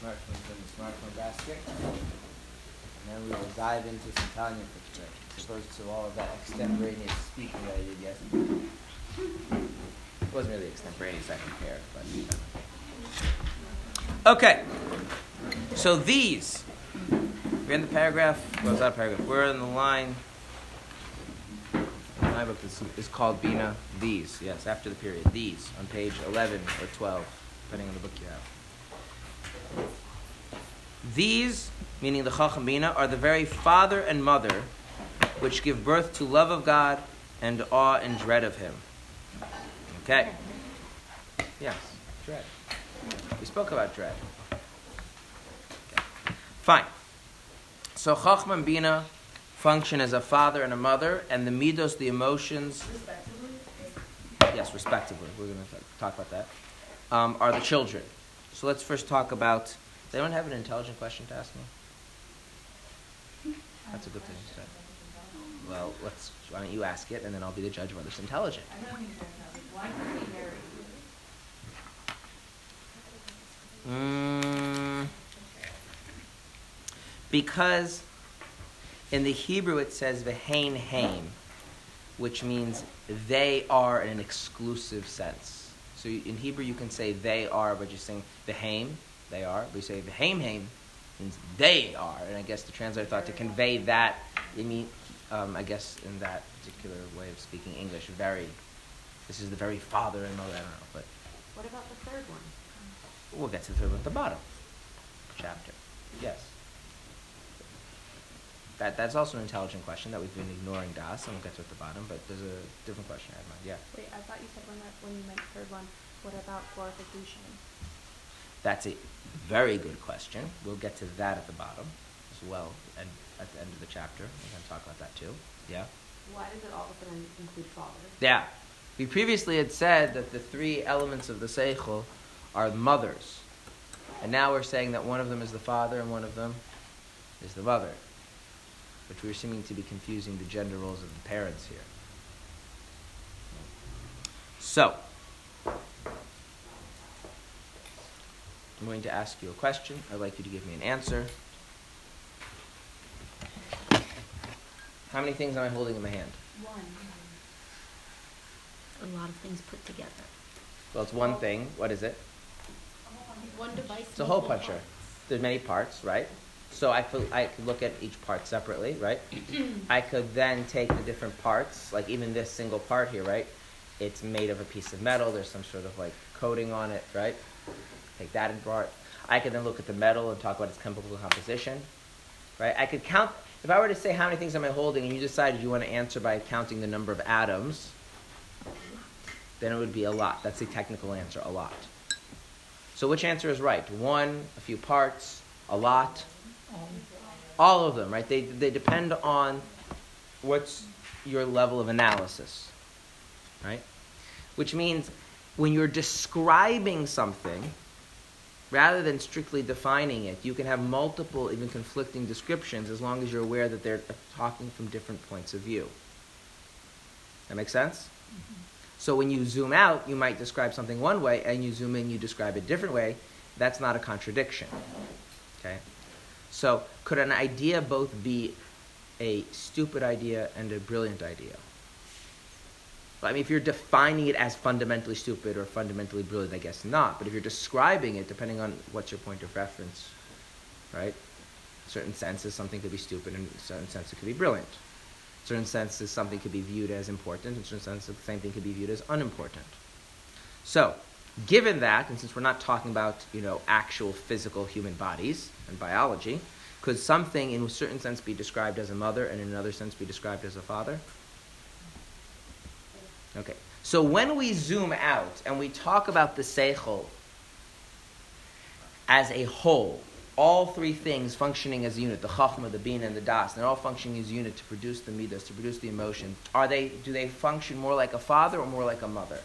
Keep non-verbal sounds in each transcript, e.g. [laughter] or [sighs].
smartphones in the smartphone basket. And then we will dive into some Tanya for today. Close to all of that extemporaneous speaking that I did yesterday. It wasn't really extemporaneous, I compared, but. Okay. So these. We're in the paragraph. Well, it's not paragraph. We're in the line. My book is, is called Bina. These, yes, after the period. These on page 11 or 12, depending on the book you have. These, meaning the Chachma Bina, are the very father and mother which give birth to love of God and awe and dread of Him. Okay. Yes, dread. We spoke about dread. Okay. Fine. So Chachma and Bina function as a father and a mother, and the midos, the emotions. Respectively? Yes, respectively. We're going to talk about that. Um, are the children. So let's first talk about. Does anyone have an intelligent question to ask me? [laughs] That's a good thing to say. Well, let's. Why don't you ask it, and then I'll be the judge of whether it's intelligent. Mm, because in the Hebrew, it says v'hain haim, which means they are in an exclusive sense. So in Hebrew, you can say they are, but you're saying v'haim, they are. We say v'haim haim means they are. And I guess the translator thought to convey that, it mean, um, I guess in that particular way of speaking English, very, this is the very father and mother, I don't know. But What about the third one? We'll get to the third one at the bottom. Chapter. Yes. That, that's also an intelligent question that we've been ignoring Das, and we'll get to at the bottom, but there's a different question I had in mind. Yeah. Wait, I thought you said when, that, when you meant third one, what about glorification? That's a very good question. We'll get to that at the bottom as well, and at the end of the chapter. We're going to talk about that too. Yeah? Why does it all of a sudden include father? Yeah. We previously had said that the three elements of the Seichel are mothers. And now we're saying that one of them is the father and one of them is the mother which we're seeming to be confusing the gender roles of the parents here. So, I'm going to ask you a question. I'd like you to give me an answer. How many things am I holding in my hand? One. A lot of things put together. Well, it's one thing. What is it? One device. It's a hole puncher. There's many parts, right? So I could, I could look at each part separately, right? [clears throat] I could then take the different parts, like even this single part here, right? It's made of a piece of metal. There's some sort of like coating on it, right? Take that apart. I could then look at the metal and talk about its chemical composition, right? I could count. If I were to say how many things am I holding, and you decided you want to answer by counting the number of atoms, then it would be a lot. That's the technical answer, a lot. So which answer is right? One, a few parts, a lot, all of them, right? They, they depend on what's your level of analysis, right? Which means when you're describing something, rather than strictly defining it, you can have multiple, even conflicting descriptions as long as you're aware that they're talking from different points of view. That makes sense? Mm-hmm. So when you zoom out, you might describe something one way, and you zoom in, you describe it a different way. That's not a contradiction. Okay? So, could an idea both be a stupid idea and a brilliant idea? I mean, if you're defining it as fundamentally stupid or fundamentally brilliant, I guess not. But if you're describing it, depending on what's your point of reference, right? certain senses, something could be stupid, and certain senses, could be brilliant. certain senses, something could be viewed as important, in certain senses, the same thing could be viewed as unimportant. So, given that, and since we're not talking about you know actual physical human bodies and biology, could something in a certain sense be described as a mother and in another sense be described as a father? Okay. So when we zoom out and we talk about the seichel as a whole, all three things functioning as a unit, the chachma, the bin, and the das, they're all functioning as a unit to produce the midas, to produce the emotion. Are they, do they function more like a father or more like a mother?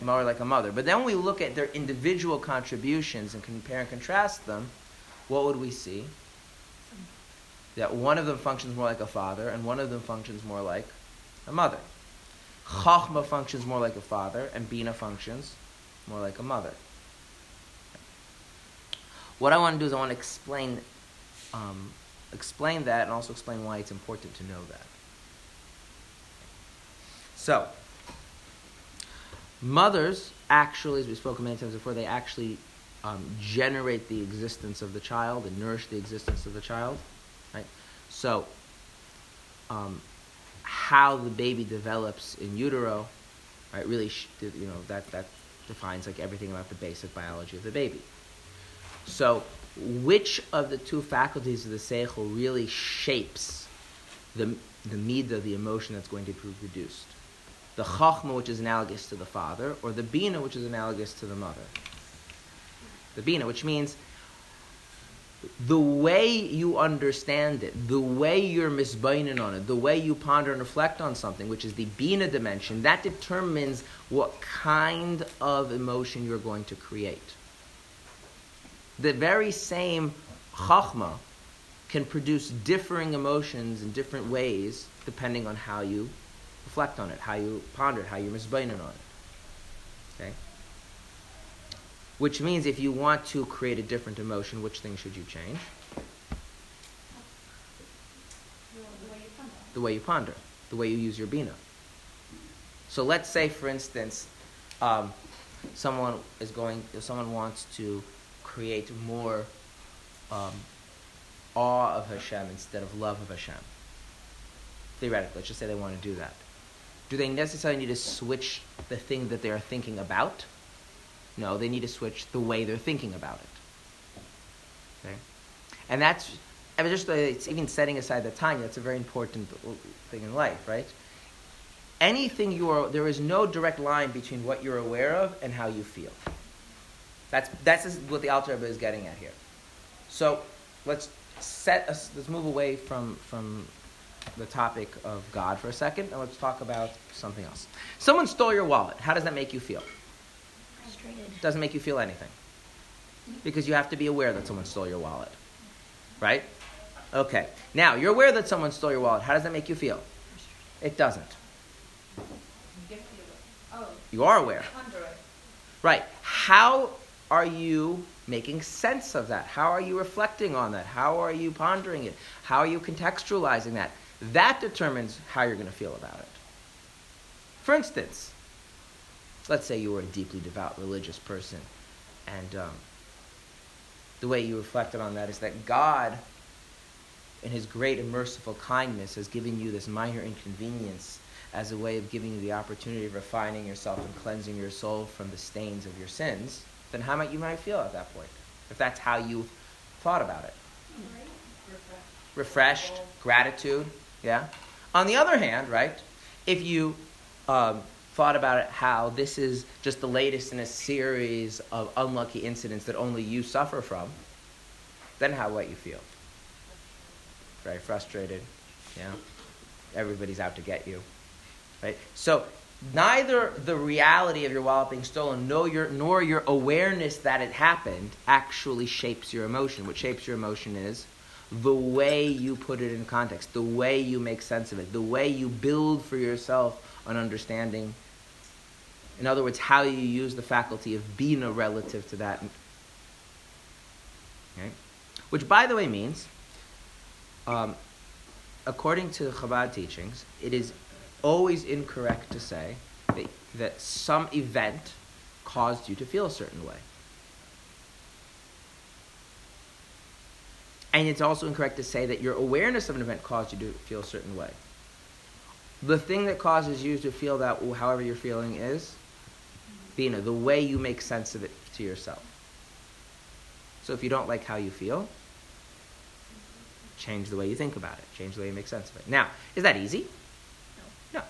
more like a mother. But then when we look at their individual contributions and compare and contrast them, what would we see? That one of them functions more like a father and one of them functions more like a mother. Chachma functions more like a father and Bina functions more like a mother. what I want to do is I want to explain, um, explain that and also explain why it's important to know that. So, mothers actually, as we spoke many times before, they actually um, generate the existence of the child and nourish the existence of the child, right? So, um, how the baby develops in utero, right? Really, you know, that that defines like everything about the basic biology of the baby. So, which of the two faculties of the seichel really shapes the the midah, the emotion that's going to be produced? The chachma, which is analogous to the father, or the bina, which is analogous to the mother? The bina, which means the way you understand it, the way you're misbainin on it, the way you ponder and reflect on something, which is the bina dimension, that determines what kind of emotion you're going to create. The very same chachma can produce differing emotions in different ways depending on how you reflect on it, how you ponder it, how you're on it. Okay? Which means if you want to create a different emotion, which thing should you change? The way you ponder, the way you use your bina. So let's say, for instance, um, someone is going, if someone wants to create more um, awe of Hashem instead of love of Hashem. Theoretically, let's just say they want to do that. Do they necessarily need to switch the thing that they are thinking about? No, they need to switch the way they're thinking about it. Okay? And that's, I mean, just uh, it's even setting aside the time, that's a very important thing in life, right? Anything you are, there is no direct line between what you're aware of and how you feel. That's, that's what the Alter Rebbe is getting at here. So let's set us, let's move away from, from the topic of God for a second and let's talk about something else. Someone stole your wallet. How does that make you feel? Frustrated. Doesn't make you feel anything. Because you have to be aware that someone stole your wallet. Right? Okay. Now, you're aware that someone stole your wallet. How does that make you feel? It doesn't. You are aware. Right. How are you making sense of that? How are you reflecting on that? How are you pondering it? How are you contextualizing that? That determines how you're going to feel about it. For instance, let's say you were a deeply devout religious person, and um, the way you reflected on that is that God, in His great and merciful kindness, has given you this minor inconvenience as a way of giving you the opportunity of refining yourself and cleansing your soul from the stains of your sins, then how might you might feel at that point, if that's how you thought about it? Refreshed, gratitude, yeah. On the other hand, right, if you um, thought about it how this is just the latest in a series of unlucky incidents that only you suffer from, then how what you feel? Very frustrated, yeah. Everybody's out to get you, right? So neither the reality of your wallet being stolen nor your, nor your awareness that it happened actually shapes your emotion. What shapes your emotion is the way you put it in context, the way you make sense of it, the way you build for yourself an understanding. In other words, how you use the faculty of bina relative to that. Okay? Which, by the way, means, um, according to Chabad teachings, it is always incorrect to say that, that some event caused you to feel a certain way. And it's also incorrect to say that your awareness of an event caused you to feel a certain way. The thing that causes you to feel that, however you're feeling, is the way you make sense of it to yourself. So if you don't like how you feel, change the way you think about it, change the way you make sense of it. Now, is that easy? No. No.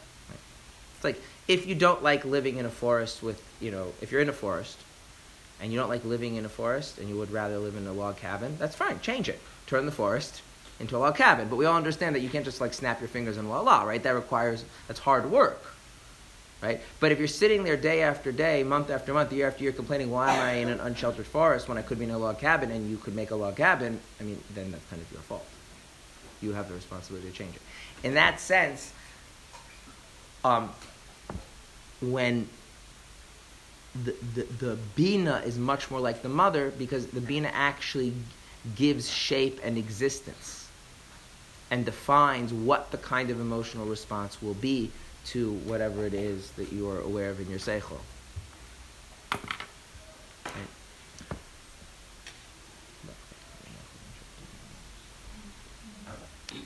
It's like if you don't like living in a forest with, you know, if you're in a forest and you don't like living in a forest and you would rather live in a log cabin, that's fine. Change it. Turn the forest into a log cabin. But we all understand that you can't just like snap your fingers and voila, right? That requires, that's hard work. Right? But if you're sitting there day after day, month after month, year after year, complaining, why am I in an unsheltered forest when I could be in a log cabin and you could make a log cabin, I mean, then that's kind of your fault. You have the responsibility to change it. In that sense, um, when the, the, the bina is much more like the mother because the bina actually gives shape and existence and defines what the kind of emotional response will be to whatever it is that you are aware of in your seichel.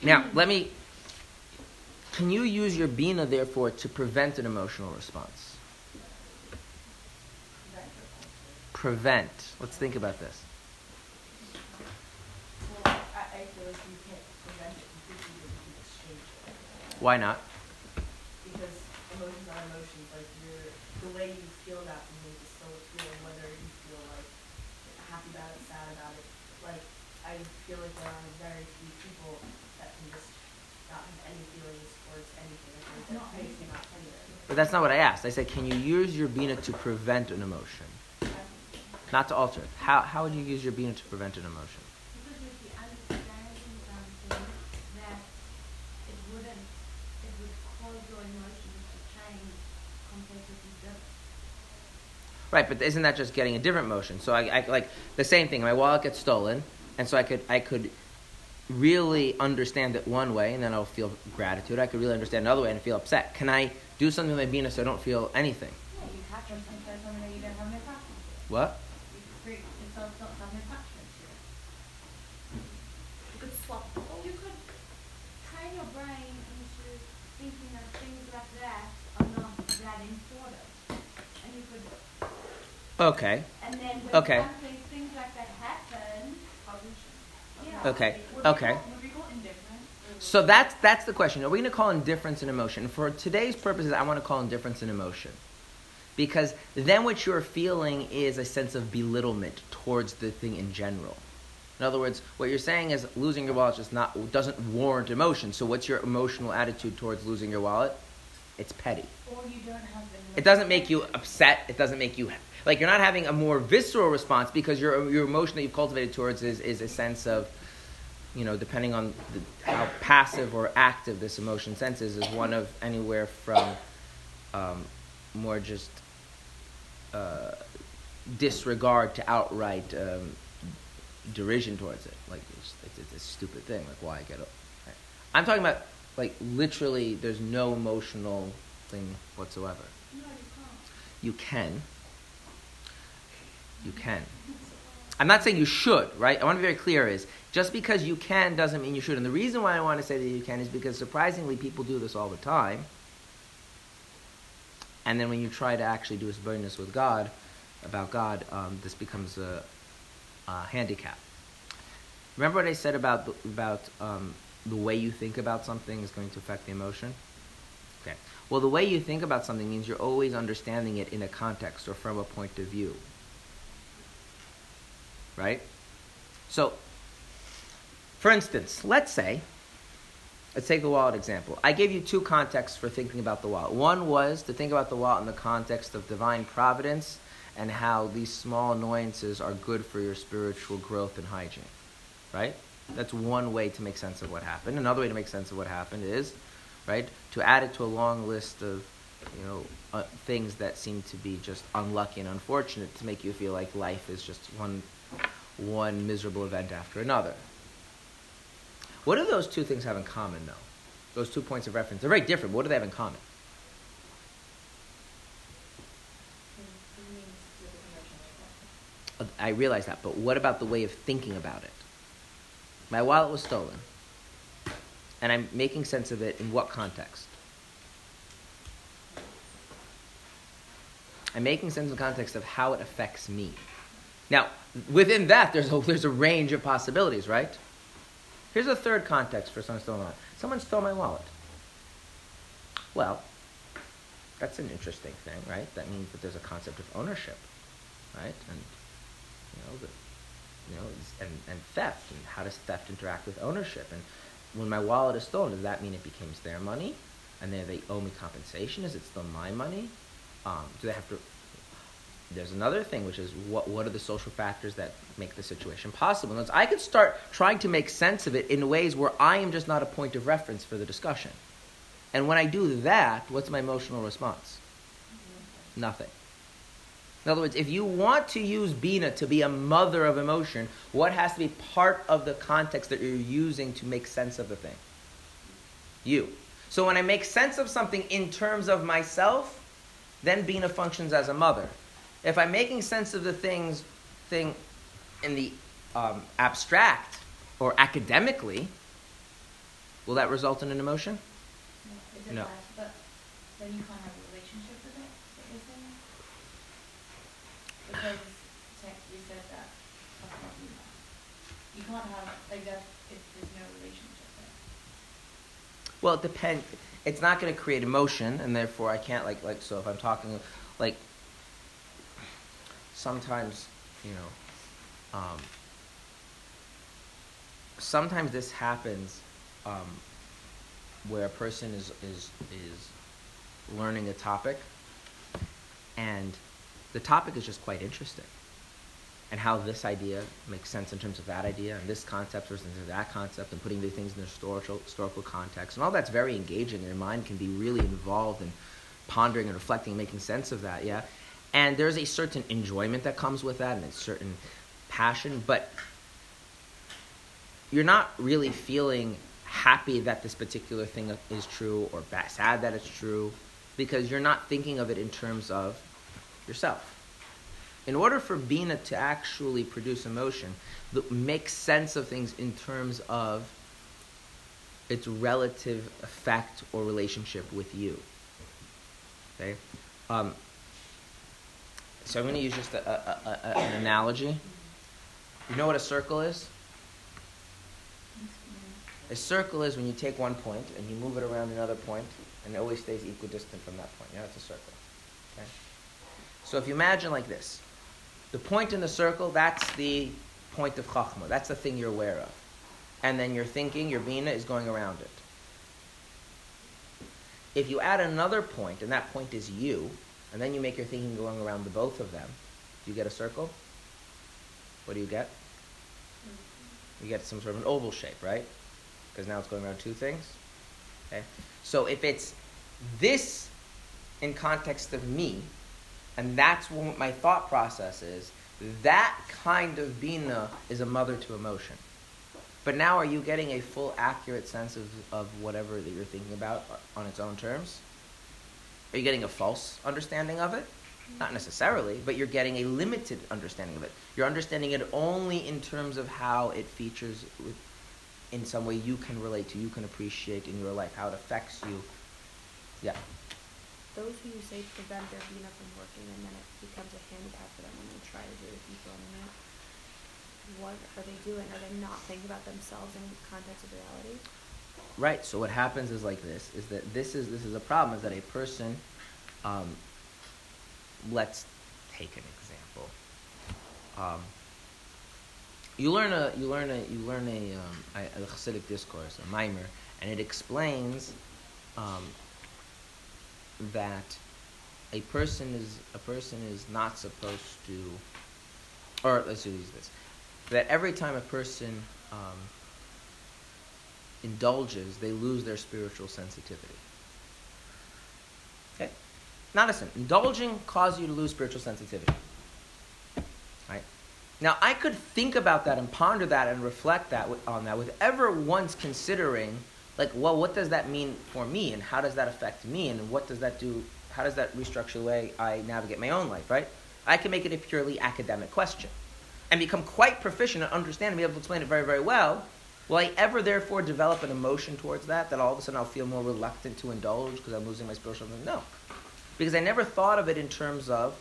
Now, let me. Can you use your bina, therefore, to prevent an emotional response? Prevent. Let's think about this. Well, I, I feel like you can't prevent it completely, but you can exchange it. Why not? Because emotions are emotions. Like you're, the way you feel that thing is still a feeling, whether you feel like happy about it, sad about it. Like I feel like there are very few people that can just not have any feelings towards anything. Like that makes not anything. But that's not what I asked. I said, can you use your bina to prevent an emotion, not to alter it? How, how would you use your bina to prevent an emotion? Because if you understanding something that it wouldn't, it would cause your emotions to change compared to if you don't. Right, but isn't that just getting a different motion? So I, I like the same thing. My wallet gets stolen, and so I could I could really understand it one way, and then I'll feel gratitude. I could really understand another way and feel upset. Can I do something with my bina so I don't feel anything? Yeah, you have to sometimes something that you don't have no to. What? You create yourself not have no attachment to it. You could swap. Or you could train your brain into thinking that things like that are not that important. And you could Okay. and then when Okay. things like that happen, yeah. Okay. Okay. call- Would we call indifferent? Or So that's that's the question. Are we going to call indifference an emotion? For today's purposes, I want to call indifference an emotion, because then what you're feeling is a sense of belittlement towards the thing in general. In other words, what you're saying is losing your wallet just not doesn't warrant emotion. So what's your emotional attitude towards losing your wallet? It's petty. It doesn't make you upset. It doesn't make you like you're not having a more visceral response because your your emotion that you've cultivated towards is is a sense of, you know, depending on the, how passive or active this emotion sense is, is one of anywhere from um, more just uh, disregard to outright um, derision towards it. Like it's, it's, it's a stupid thing. Like why I get? Right? I'm talking about like literally. There's no emotional thing whatsoever. No, you. You can. You can. I'm not saying you should, right? I want to be very clear is just because you can doesn't mean you should. And the reason why I want to say that you can is because surprisingly people do this all the time. And then when you try to actually do a bonus with God, about God, um, this becomes a, a handicap. Remember what I said about about um, the way you think about something is going to affect the emotion. Well, the way you think about something means you're always understanding it in a context or from a point of view. Right? So, for instance, let's say, let's take the wallet example. I gave you two contexts for thinking about the wallet. One was to think about the wallet in the context of divine providence and how these small annoyances are good for your spiritual growth and hygiene. Right? That's one way to make sense of what happened. Another way to make sense of what happened is, right, to add it to a long list of, you know, uh, things that seem to be just unlucky and unfortunate to make you feel like life is just one, one miserable event after another. What do those two things have in common, though? Those two points of reference. They're very different. What do they have in common? I realize that, but what about the way of thinking about it? My wallet was stolen, and I'm making sense of it in what context? I'm making sense in the context of how it affects me. Now, within that, there's a, there's a range of possibilities, right? Here's a third context for someone stolen wallet. Someone stole my wallet. Well, that's an interesting thing, right? That means that there's a concept of ownership, right? And you know, the, you know, and, and theft, and how does theft interact with ownership? And when my wallet is stolen, does that mean it becomes their money, and then they owe me compensation? Is it still my money? Um, do they have to? There's another thing, which is what what are the social factors that make the situation possible? And I could start trying to make sense of it in ways where I am just not a point of reference for the discussion. And when I do that, what's my emotional response? Nothing. In other words, if you want to use Bina to be a mother of emotion, what has to be part of the context that you're using to make sense of the thing? You. So when I make sense of something in terms of myself, then Bina functions as a mother. If I'm making sense of the things thing in the um, abstract or academically, will that result in an emotion? It No. less, but then you can't have a relationship with it, is what you're saying? Because tech, you said that. You can't have, like that, if there's no relationship there. Well, it depends. It's not going to create emotion, and therefore I can't like like. So if I'm talking like sometimes, you know, um, sometimes this happens um, where a person is is is learning a topic, and the topic is just quite interesting. And how this idea makes sense in terms of that idea, and this concept versus that concept, and putting the things in their historical, historical context. And all that's very engaging. and Your mind can be really involved in pondering and reflecting and making sense of that, yeah? And there's a certain enjoyment that comes with that, and a certain passion, but you're not really feeling happy that this particular thing is true or sad that it's true because you're not thinking of it in terms of yourself. In order for Bina to actually produce emotion, the, make sense of things in terms of its relative effect or relationship with you. Okay? Um, so I'm going to use just a, a, a- an analogy. You know what a circle is? A circle is when you take one point and you move it around another point, and it always stays equidistant from that point. Yeah, it's a circle. Okay? So if you imagine like this, the point in the circle, that's the point of chachma. That's the thing you're aware of. And then your thinking, your bina, is going around it. If you add another point, and that point is you, and then you make your thinking going around the both of them, do you get a circle? What do you get? You get some sort of an oval shape, right? Because now it's going around two things. Okay? So if it's this in context of me, and that's what my thought process is, that kind of bina is a mother to emotion. But now, are you getting a full, accurate sense of, of whatever that you're thinking about on its own terms? Are you getting a false understanding of it? Not necessarily, but you're getting a limited understanding of it. You're understanding it only in terms of how it features with, in some way you can relate to, you can appreciate in your life, how it affects you. Yeah. Those who you say prevent their Bina from working and then it becomes a handicap for them when they try to do it deeper on the what are they doing? Are they not thinking about themselves in context of reality? Right. So what happens is like this: is that this is this is a problem. Is that a person? Um, let's take an example. Um, you learn a you learn a you learn a, um, a Hasidic discourse, a maamar, and it explains um, that a person is a person is not supposed to, or let's use this, that every time a person um, indulges, they lose their spiritual sensitivity. Okay? Now listen, indulging causes you to lose spiritual sensitivity. Right? Now I could think about that and ponder that and reflect that on that with ever once considering, like, well, what does that mean for me, and how does that affect me, and what does that do? How does that restructure the way I navigate my own life? Right? I can make it a purely academic question and become quite proficient at understanding, be able to explain it very, very well, will I ever therefore develop an emotion towards that, that all of a sudden I'll feel more reluctant to indulge because I'm losing my spiritual? No. Because I never thought of it in terms of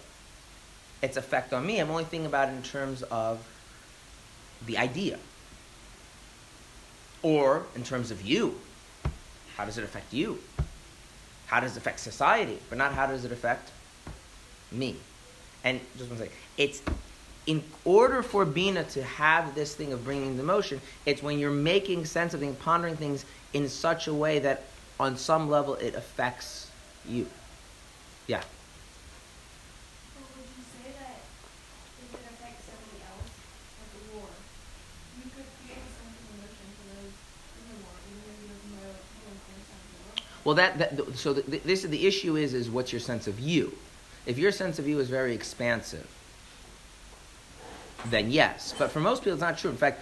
its effect on me. I'm only thinking about it in terms of the idea. Or in terms of you. How does it affect you? How does it affect society? But not how does it affect me. And just one second. It's in order for Bina to have this thing of bringing the motion, it's when you're making sense of things, pondering things in such a way that on some level it affects you. Yeah. But would you say that if it affects somebody else, like a war, you could feel some emotion for those in the war, even though you don't know you don't understand the war? Well, that, that so the, this is the issue is is what's your sense of you? If your sense of you is very expansive, then yes. But for most people, it's not true. In fact,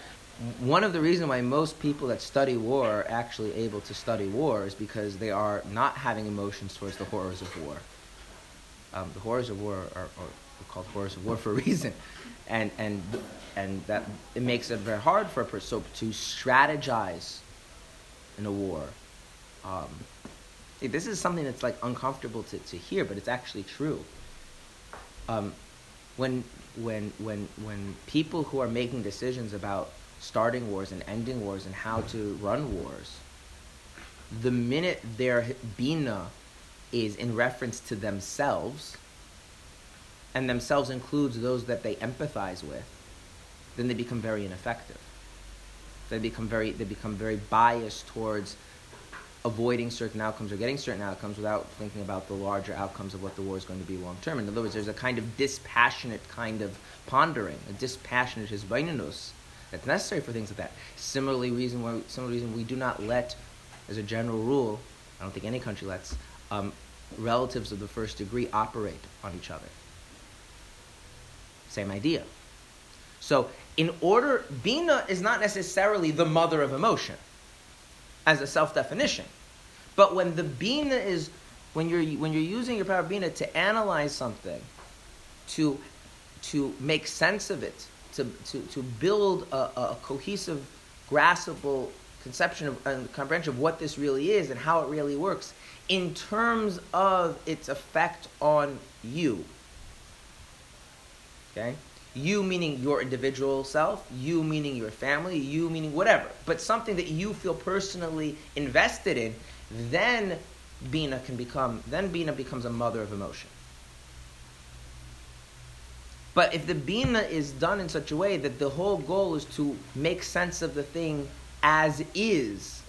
one of the reasons why most people that study war are actually able to study war is because they are not having emotions towards the horrors of war. Um, the horrors of war are, are called horrors of war for a [laughs] reason, and and and that it makes it very hard for a person so to strategize in a war. Um, see, this is something that's like uncomfortable to, to hear, but it's actually true. Um, when when when when people who are making decisions about starting wars and ending wars and how to run wars, the minute their bina is in reference to themselves, and themselves includes those that they empathize with, then they become very ineffective. They become very they become very biased towards avoiding certain outcomes or getting certain outcomes without thinking about the larger outcomes of what the war is going to be long term. In other words, there's a kind of dispassionate kind of pondering, a dispassionate hisbainanus that's necessary for things like that. Similarly, reason why similar reason we do not let, as a general rule, I don't think any country lets um, relatives of the first degree operate on each other. Same idea. So, in order, Bina is not necessarily the mother of emotion as a self definition. But when the Bina is, when you're, when you're using your power of Bina to analyze something, to, to make sense of it, to, to, to build a, a cohesive, graspable conception of, and comprehension of what this really is and how it really works in terms of its effect on you. Okay? You meaning your individual self, you meaning your family, you meaning whatever. But something that you feel personally invested in, then Bina can become, then Bina becomes a mother of emotion. But if the Bina is done in such a way that the whole goal is to make sense of the thing as is,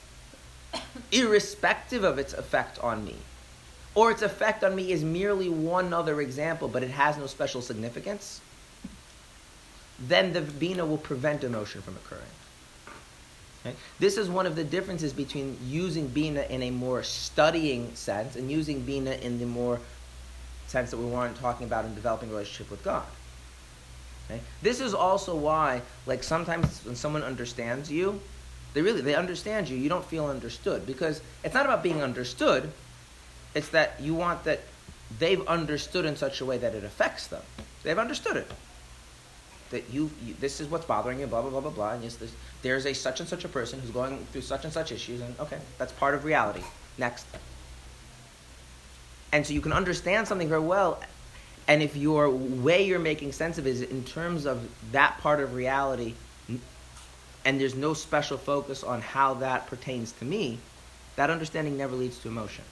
irrespective of its effect on me, or its effect on me is merely one other example, but it has no special significance, then the Bina will prevent emotion from occurring. Okay? This is one of the differences between using Bina in a more studying sense and using Bina in the more sense that we weren't talking about in developing relationship with God. Okay? This is also why, like sometimes when someone understands you, they really they understand you. You don't feel understood because it's not about being understood. It's that you want that they've understood in such a way that it affects them. They've understood it. That you, you this is what's bothering you, blah blah blah blah blah. And yes, there's, there's a such and such a person who's going through such and such issues, and okay, that's part of reality. Next. And so you can understand something very well and if your way you're making sense of it is in terms of that part of reality, and there's no special focus on how that pertains to me, that understanding never leads to emotion.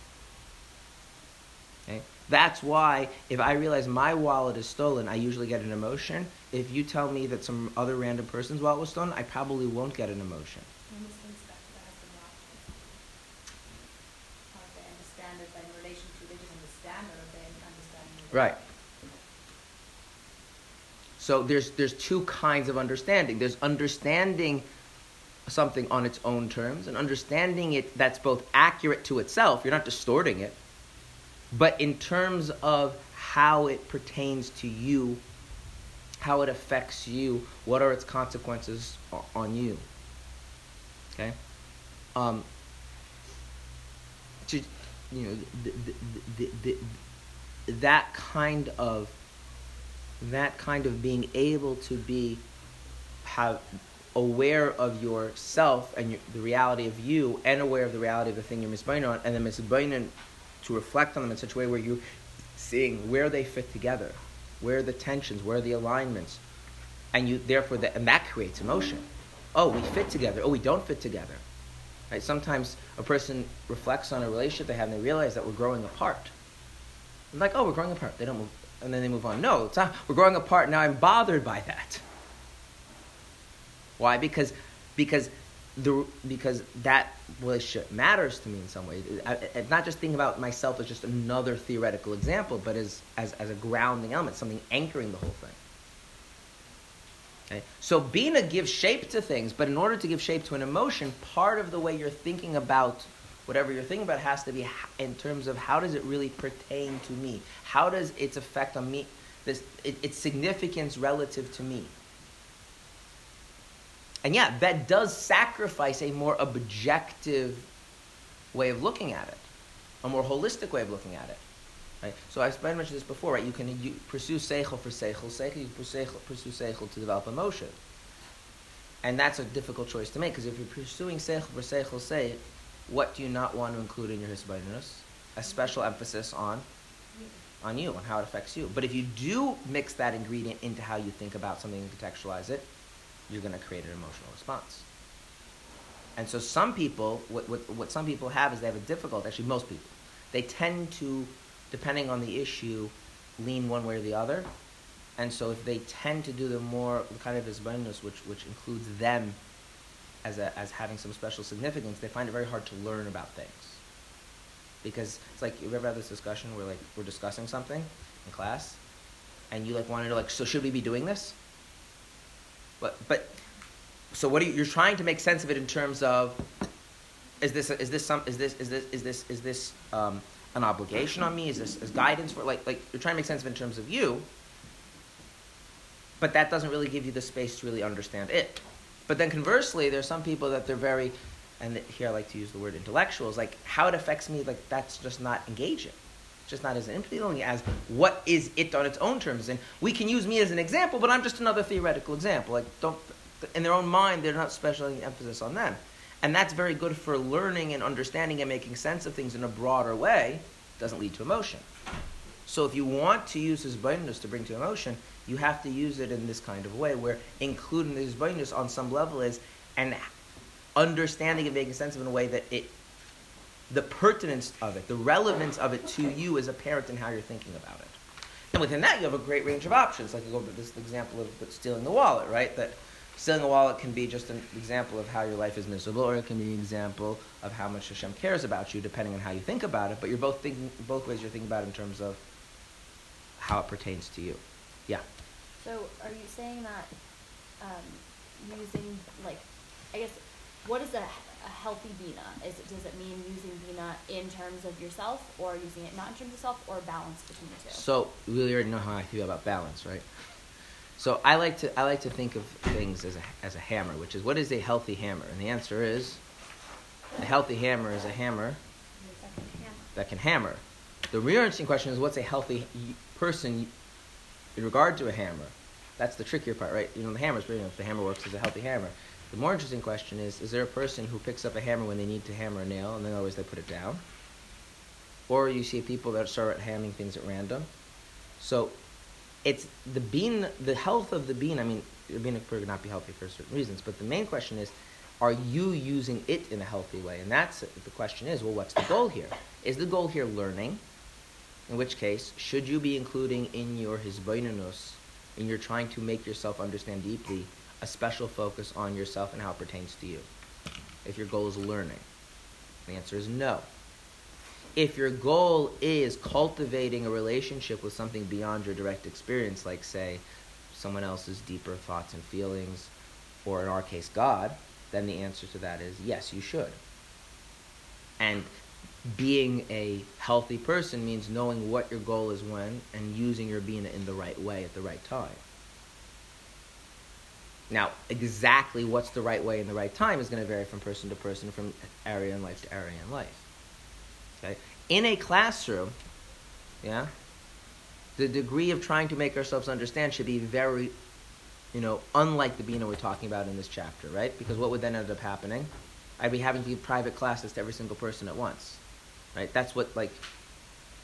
Okay? That's why if I realize my wallet is stolen, I usually get an emotion. If you tell me that some other random person's wallet was stolen, I probably won't get an emotion. Right. So there's there's two kinds of understanding. There's understanding something on its own terms and understanding it that's both accurate to itself, you're not distorting it, but in terms of how it pertains to you, how it affects you, what are its consequences on you. Okay? Um, to, you know, the, the, that kind of that kind of being able to be have aware of yourself and your, the reality of you and aware of the reality of the thing you're misbaining on and then misbaining to reflect on them in such a way where you're seeing where they fit together where are the tensions where are the alignments and you therefore that and that creates emotion oh we fit together oh we don't fit together right sometimes a person reflects on a relationship they have and they realize that we're growing apart like oh we're growing apart they don't move and then they move on. No, it's not, we're growing apart. Now I'm bothered by that. Why? Because because the because that relationship matters to me in some way. Not just thinking about myself as just another theoretical example, but as, as, as a grounding element, something anchoring the whole thing. Okay? So Bina gives shape to things, but in order to give shape to an emotion, part of the way you're thinking about whatever you're thinking about has to be in terms of how does it really pertain to me? How does its effect on me, this, it, its significance relative to me? And yeah, that does sacrifice a more objective way of looking at it, a more holistic way of looking at it. Right? So I've mentioned this before, right? You can you pursue seichel for seichel, seichel, you pursue seichel, to develop emotion. And that's a difficult choice to make, because if you're pursuing seichel for seichel, say, what do you not want to include in your hisbaitinus? A special emphasis on on you, on how it affects you. But if you do mix that ingredient into how you think about something and contextualize it, you're going to create an emotional response. And so some people, what, what, what some people have is they have a difficult, actually most people, they tend to, depending on the issue, lean one way or the other. And so if they tend to do the more kind of isbonus, which, which includes them as, a, as having some special significance, they find it very hard to learn about things. Because it's like, you ever had this discussion where like we're discussing something in class, and you like want to know like, so should we be doing this? But but so what are you, you're trying to make sense of it in terms of is this is this some is this is this is this is this um, an obligation on me? Is this is guidance for like like you're trying to make sense of it in terms of you, but that doesn't really give you the space to really understand it. But then conversely, there's some people that they're very, and here I like to use the word intellectuals, like how it affects me, like that's just not engaging. Just not as appealing as what is it on its own terms. And we can use me as an example, but I'm just another theoretical example. Like don't, in their own mind, they're not specially emphasis on them. And that's very good for learning and understanding and making sense of things in a broader way. Doesn't lead to emotion. So if you want to use his bonus to bring to emotion, you have to use it in this kind of way, where including this bonus on some level is and understanding and making sense of it in a way that it, the pertinence of it, the relevance of it to you as a parent and how you're thinking about it. And within that, you have a great range of options. Like you go to this example of stealing the wallet, right? That stealing a wallet can be just an example of how your life is miserable, or it can be an example of how much Hashem cares about you, depending on how you think about it. But you're both thinking, both ways you're thinking about it in terms of how it pertains to you. Yeah. So are you saying that um, using like, I guess, what is a, a healthy bina? Is it, does it mean using bina in terms of yourself, or using it not in terms of self, or balance between the two? So we really already know how I feel about balance, right? So I like to I like to think of things as a as a hammer, which is what is a healthy hammer? And the answer is a healthy hammer is a hammer that can hammer. The real interesting question is what's a healthy person in regard to a hammer? That's the trickier part, right? You know, the hammer's know, if the hammer works as a healthy hammer. The more interesting question is: Is there a person who picks up a hammer when they need to hammer a nail, and then always they put it down? Or you see people that start hammering things at random. So it's the bina, the health of the bina. I mean, the bina could not be healthy for certain reasons, but the main question is, are you using it in a healthy way? And that's the question is, well, what's the goal here? Is the goal here learning? In which case, should you be including in your hisbainanus, in your trying to make yourself understand deeply, a special focus on yourself and how it pertains to you? If your goal is learning, the answer is no if your goal is cultivating a relationship with something beyond your direct experience, like, say, someone else's deeper thoughts and feelings, or in our case, God, then the answer to that is yes, you should. And being a healthy person means knowing what your goal is when and using your bina in the right way at the right time. Now, exactly what's the right way in the right time is going to vary from person to person, from area in life to area in life. Okay? In a classroom, yeah, the degree of trying to make ourselves understand should be very, you know, unlike the Bina we're talking about in this chapter, right? Because what would then end up happening? I'd be having to give private classes to every single person at once, right? That's what like,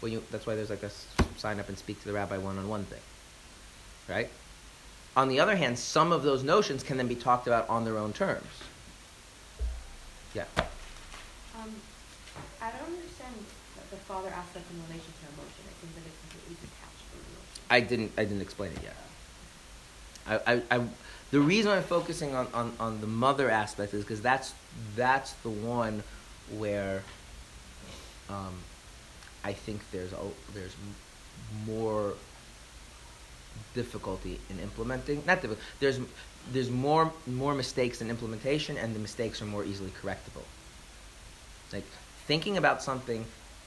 well, you, that's why there's like a sign up and speak to the rabbi one-on-one thing, right? On the other hand, some of those notions can then be talked about on their own terms. Yeah. Um, I don't understand the, the father aspect in relation to emotion. It seems like it's completely detached from emotion. I didn't I didn't explain it yet. I, I, I the reason I'm focusing on, on, on the mother aspect is because that's that's the one where um, I think there's a, there's more difficulty in implementing. Not difficult. There's there's more more mistakes in implementation, and the mistakes are more easily correctable. Like thinking about something,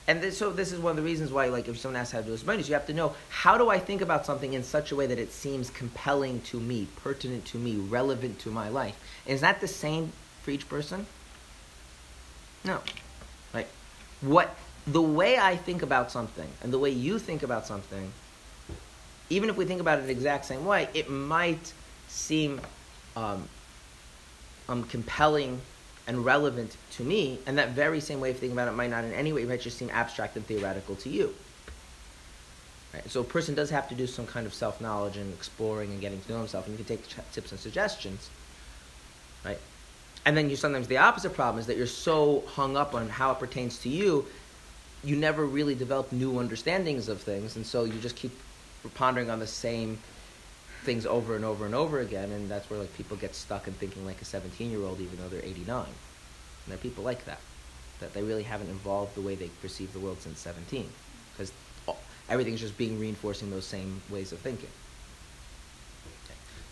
and this, so this is one of the reasons why, like, if someone asks how to do this, you have to know how do I think about something in such a way that it seems compelling to me, pertinent to me, relevant to my life. Is that the same for each person? No, right? What the way I think about something and the way you think about something, even if we think about it the exact same way, it might seem um, um, compelling and relevant to me, and that very same way of thinking about it might not in any way, it might just seem abstract and theoretical to you. Right? So a person does have to do some kind of self-knowledge and exploring and getting to know himself, and you can take tips and suggestions, right? And then you sometimes the opposite problem is that you're so hung up on how it pertains to you, you never really develop new understandings of things, and so you just keep pondering on the same things over and over and over again, and that's where like people get stuck in thinking like a 17 year old, even though they're 89. And there are people like that, that they really haven't evolved the way they perceive the world since 17, because everything's just being reinforcing those same ways of thinking.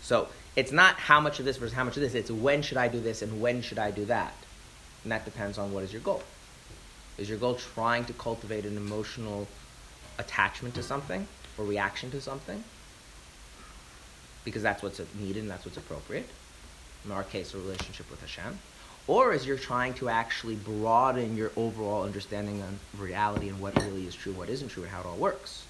So it's not how much of this versus how much of this. It's when should I do this and when should I do that, and that depends on what is your goal. Is your goal trying to cultivate an emotional attachment to something reaction to something? because that's what's needed and that's what's appropriate. In our case, a relationship with Hashem. Or as you're trying to actually broaden your overall understanding of reality and what really is true, what isn't true, and how it all works.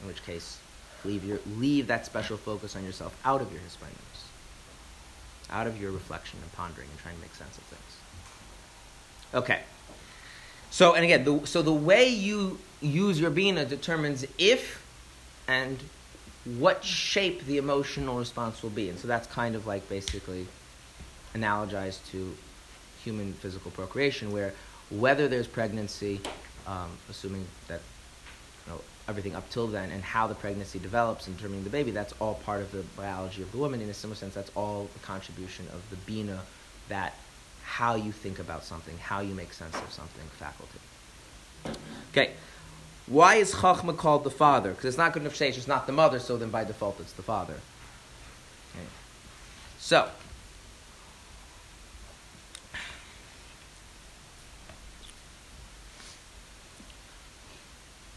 In which case, leave, your, leave that special focus on yourself out of your hisbonenus, out of your reflection and pondering and trying to make sense of things. Okay. So, and again, the, so the way you use your bina determines if and what shape the emotional response will be. And so that's kind of like basically analogized to human physical procreation, where whether there's pregnancy, um, assuming that you know, everything up till then, and how the pregnancy develops in determining the baby, that's all part of the biology of the woman. In a similar sense, that's all the contribution of the bina, that how you think about something, how you make sense of something faculty. Okay. Why is Chachma called the father? Because it's not good enough to say it's not the mother, so then by default it's the father. Okay. So,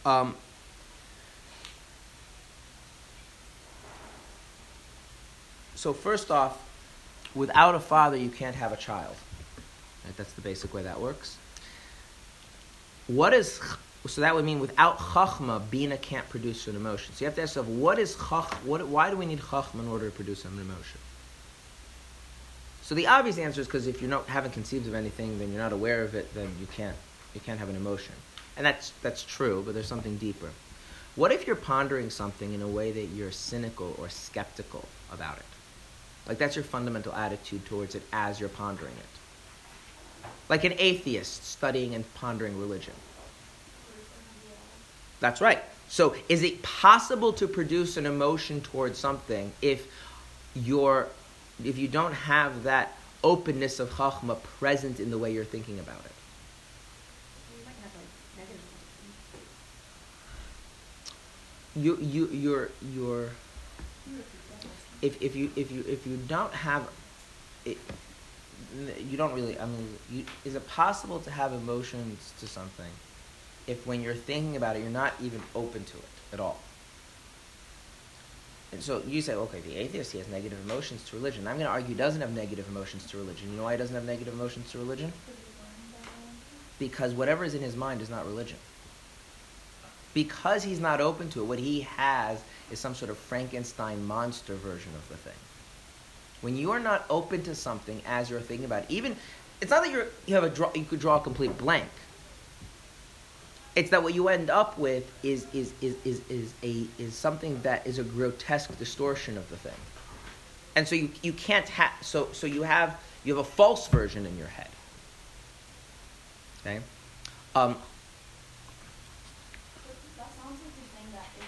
um, so first off, without a father, you can't have a child. Right? That's the basic way that works. What is so that would mean without chachma, bina can't produce an emotion. So you have to ask yourself, what is chach? What, why do we need chachma in order to produce an emotion? So the obvious answer is because if you haven't conceived of anything, then you're not aware of it, then you can't you can't have an emotion, and that's that's true. But there's something deeper. What if you're pondering something in a way that you're cynical or skeptical about it? Like that's your fundamental attitude towards it as you're pondering it. Like an atheist studying and pondering religion that's right. So, is it possible to produce an emotion towards something if you're, if you don't have that openness of chachma present in the way you're thinking about it? You you you're you're if if you if you if you don't have it, you don't really I mean you, is it possible to have emotions to something if when you're thinking about it, you're not even open to it at all. And so you say, okay, the atheist, he has negative emotions to religion. I'm going to argue he doesn't have negative emotions to religion. You know why he doesn't have negative emotions to religion? Because whatever is in his mind is not religion. Because he's not open to it, what he has is some sort of Frankenstein monster version of the thing. When you are not open to something as you're thinking about it, even it's not that you're, you have a draw, you could draw a complete blank it's that what you end up with is is is is is a is something that is a grotesque distortion of the thing, and so you you can't have so so you have you have a false version in your head. Okay, um, that sounds like you're saying that if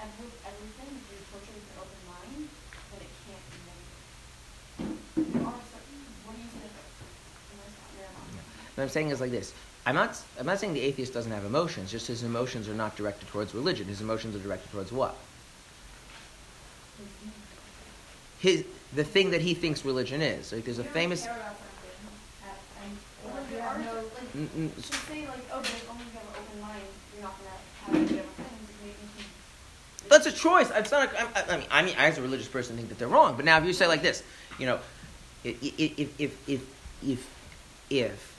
every, everything is approaching with an open mind, then it can't be negative. Or certain, what do you say? What I'm saying is like this: I'm not, I'm not saying the atheist doesn't have emotions, just his emotions are not directed towards religion. His emotions are directed towards what? His, the thing that he thinks religion is. Like there's a famous. If uh, you have no, like, mm, mm. N- n- say like, oh, but as long as you have an open mind, you're not gonna have any different things. It makes you. That's a choice. It's not. A, I, I mean, I mean, I as a religious person think that they're wrong. But now, if you say like this, you know, i- i- if if if if if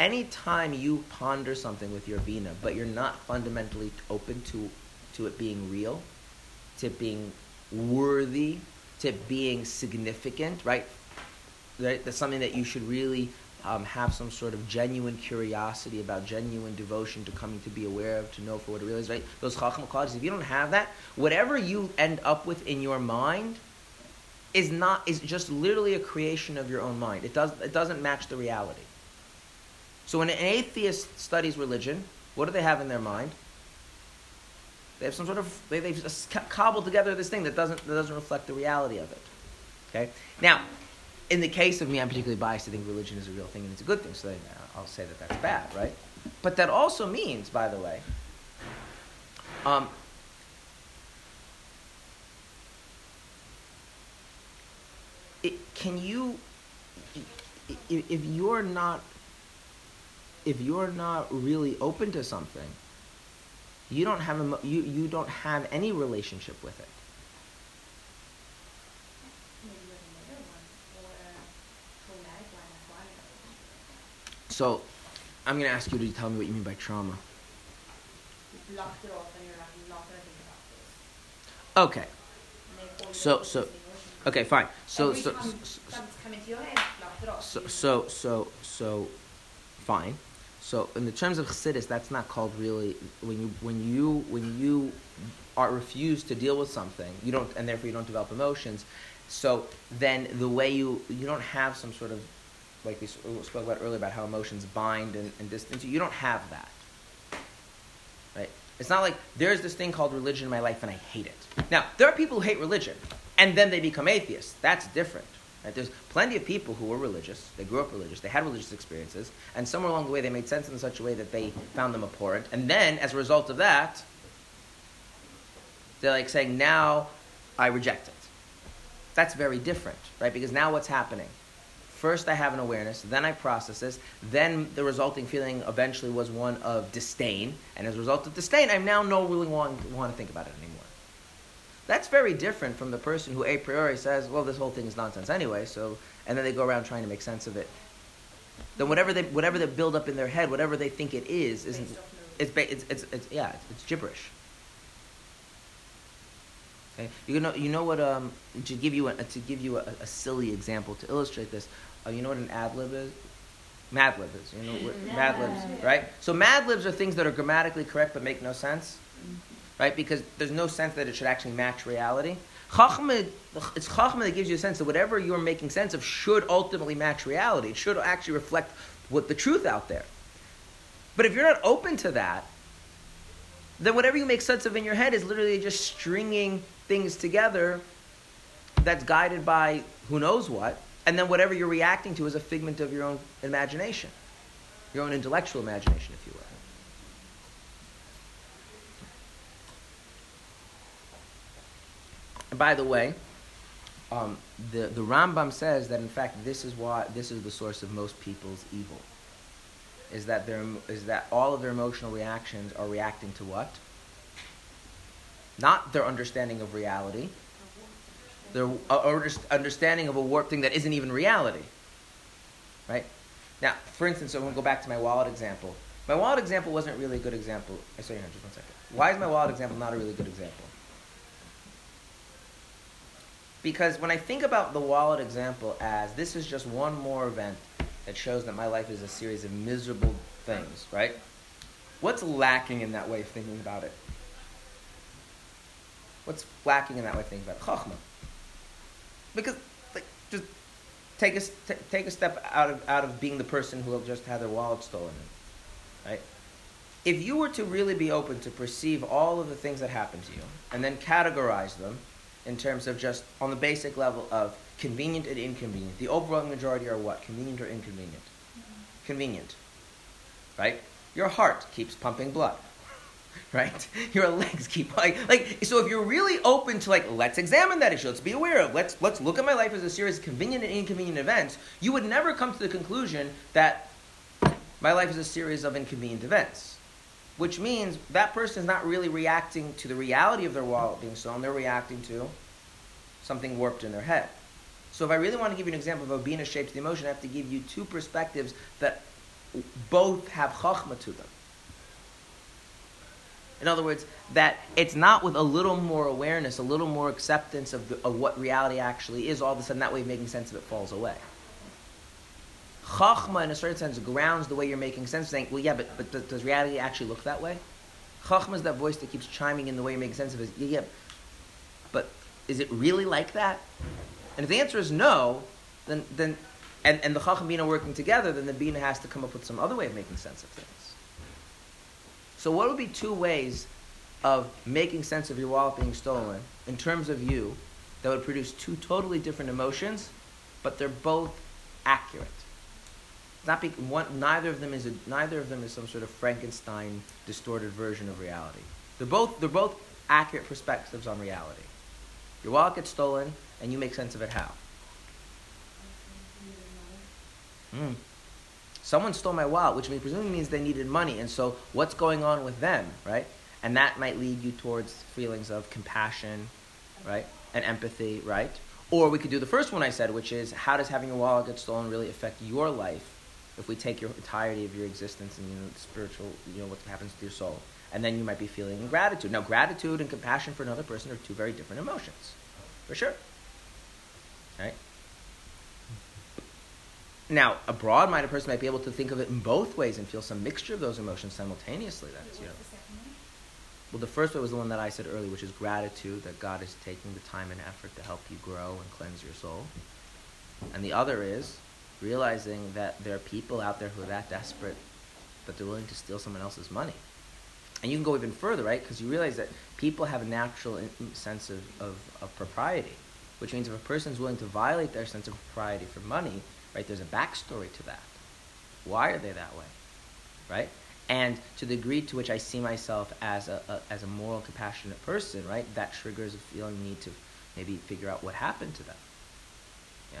any time you ponder something with your bina, but you're not fundamentally open to to it being real, to being worthy, to being significant, right? Right. That's something that you should really um, have some sort of genuine curiosity about, genuine devotion to coming to be aware of, to know for what it really is, right? Those chacham qualities. If you don't have that, whatever you end up with in your mind is not is just literally a creation of your own mind. It does it doesn't match the reality. So when an atheist studies religion, what do they have in their mind? They have some sort of they, they've cobbled together this thing that doesn't that doesn't reflect the reality of it. Okay. Now, in the case of me, I'm particularly biased to think religion is a real thing and it's a good thing. So I'll say that that's bad, right? But that also means, by the way, um, it, can you, if you're not, if you're not really open to something, you don't have emo- you you don't have any relationship with it. Maybe you have another one, or a traumatic one, that's why I So, I'm going to ask you to tell me what you mean by trauma. You've blocked it off and you're not, gonna think about this. Okay. And therefore you So- so- lose the emotion. Okay, fine. So so so, something's coming to your head, block it off. so You- so so so fine. So in the terms of chassidus, that's not called really when you when you when you are refused to deal with something, you don't, and therefore you don't develop emotions. So then the way you you don't have some sort of like we spoke about earlier about how emotions bind and, and distance you. You don't have that, right? It's not like there's this thing called religion in my life and I hate it. Now there are people who hate religion and then they become atheists. That's different. Right? There's plenty of people who were religious. They grew up religious. They had religious experiences, and somewhere along the way, they made sense in such a way that they found them abhorrent. And then, as a result of that, they're like saying, "Now, I reject it." That's very different, right? Because now, what's happening? First, I have an awareness. Then I process this. Then the resulting feeling eventually was one of disdain, and as a result of disdain, I now no really want, want to think about it anymore. That's very different from the person who a priori says, "Well, this whole thing is nonsense anyway." So, and then they go around trying to make sense of it. Then whatever they whatever they build up in their head, whatever they think it is, isn't Based off no- it's, ba- it's, it's, it's yeah, it's, it's gibberish. Okay, you know you know what um to give you a, to give you a, a silly example to illustrate this. Uh, you know what an ad lib is? Mad lib is. You know what [laughs] Mad libs, right? So Mad libs are things that are grammatically correct but make no sense, right? Because there's no sense that it should actually match reality. Chachma, it's Chachma that gives you a sense that whatever you're making sense of should ultimately match reality. It should actually reflect what the truth out there. But if you're not open to that, then whatever you make sense of in your head is literally just stringing things together that's guided by who knows what, and then whatever you're reacting to is a figment of your own imagination, your own intellectual imagination, if you will. And by the way, um, the, the Rambam says that in fact this is why this is the source of most people's evil. Is that their is that all of their emotional reactions are reacting to what? Not their understanding of reality, their uh, understanding of a warped thing that isn't even reality. Right? Now, for instance, I'm going to go back to my wallet example. My wallet example wasn't really a good example. I sorry, just one second. Why is my wallet example not a really good example? Because when I think about the wallet example as this is just one more event that shows that my life is a series of miserable things, right? What's lacking in that way of thinking about it? What's lacking in that way of thinking about it? Chachma. Because, like, just take a, t- take a step out of, out of being the person who just had their wallet stolen, right? If you were to really be open to perceive all of the things that happen to you and then categorize them in terms of just on the basic level of convenient and inconvenient, the overwhelming majority are what? Convenient or inconvenient? Mm-hmm. Convenient, right? Your heart keeps pumping blood, [laughs] right? Your legs keep [laughs] like, like so. If you're really open to like, let's examine that issue. Let's be aware of. Let's let's look at my life as a series of convenient and inconvenient events. You would never come to the conclusion that My life is a series of inconvenient events, which means that person is not really reacting to the reality of their wallet being stolen. They're reacting to something warped in their head. So if I really want to give you an example of how Bina shapes the emotion, I have to give you two perspectives that both have chachma to them. In other words, that it's not with a little more awareness, a little more acceptance of, the, of what reality actually is, all of a sudden that way of making sense of it falls away. Chachma, in a certain sense, grounds the way you're making sense, saying, well, yeah, but, but does reality actually look that way? Chachma is that voice that keeps chiming in the way you're making sense of it. Yeah, yeah, but is it really like that? And if the answer is no, then, then and, and the Chacham Bina working together, then the Bina has to come up with some other way of making sense of things. So, what would be two ways of making sense of your wallet being stolen in terms of you that would produce two totally different emotions, but they're both accurate? Not be, one, neither of them is a, neither of them is some sort of Frankenstein distorted version of reality. They're both they're both accurate perspectives on reality. Your wallet gets stolen, and you make sense of it how? Mm. Someone stole my wallet, which presumably means they needed money. And so, what's going on with them, right? And that might lead you towards feelings of compassion, right? And empathy, right? Or we could do the first one I said, which is how does having your wallet get stolen really affect your life if we take your entirety of your existence and you know, the spiritual, you know, what happens to your soul? And then you might be feeling gratitude. Now, gratitude and compassion for another person are two very different emotions, for sure. Right? Now, a broad-minded person might be able to think of it in both ways and feel some mixture of those emotions simultaneously. That's you know. Well, the first way was the one that I said earlier, which is gratitude that God is taking the time and effort to help you grow and cleanse your soul. And the other is realizing that there are people out there who are that desperate that they're willing to steal someone else's money. And you can go even further, right? Because you realize that people have a natural sense of, of, of propriety, which means if a person is willing to violate their sense of propriety for money, right? There's a backstory to that. Why are they that way, right? And to the degree to which I see myself as a, a, as a moral, compassionate person, right, that triggers a feeling need to maybe figure out what happened to them. Yeah,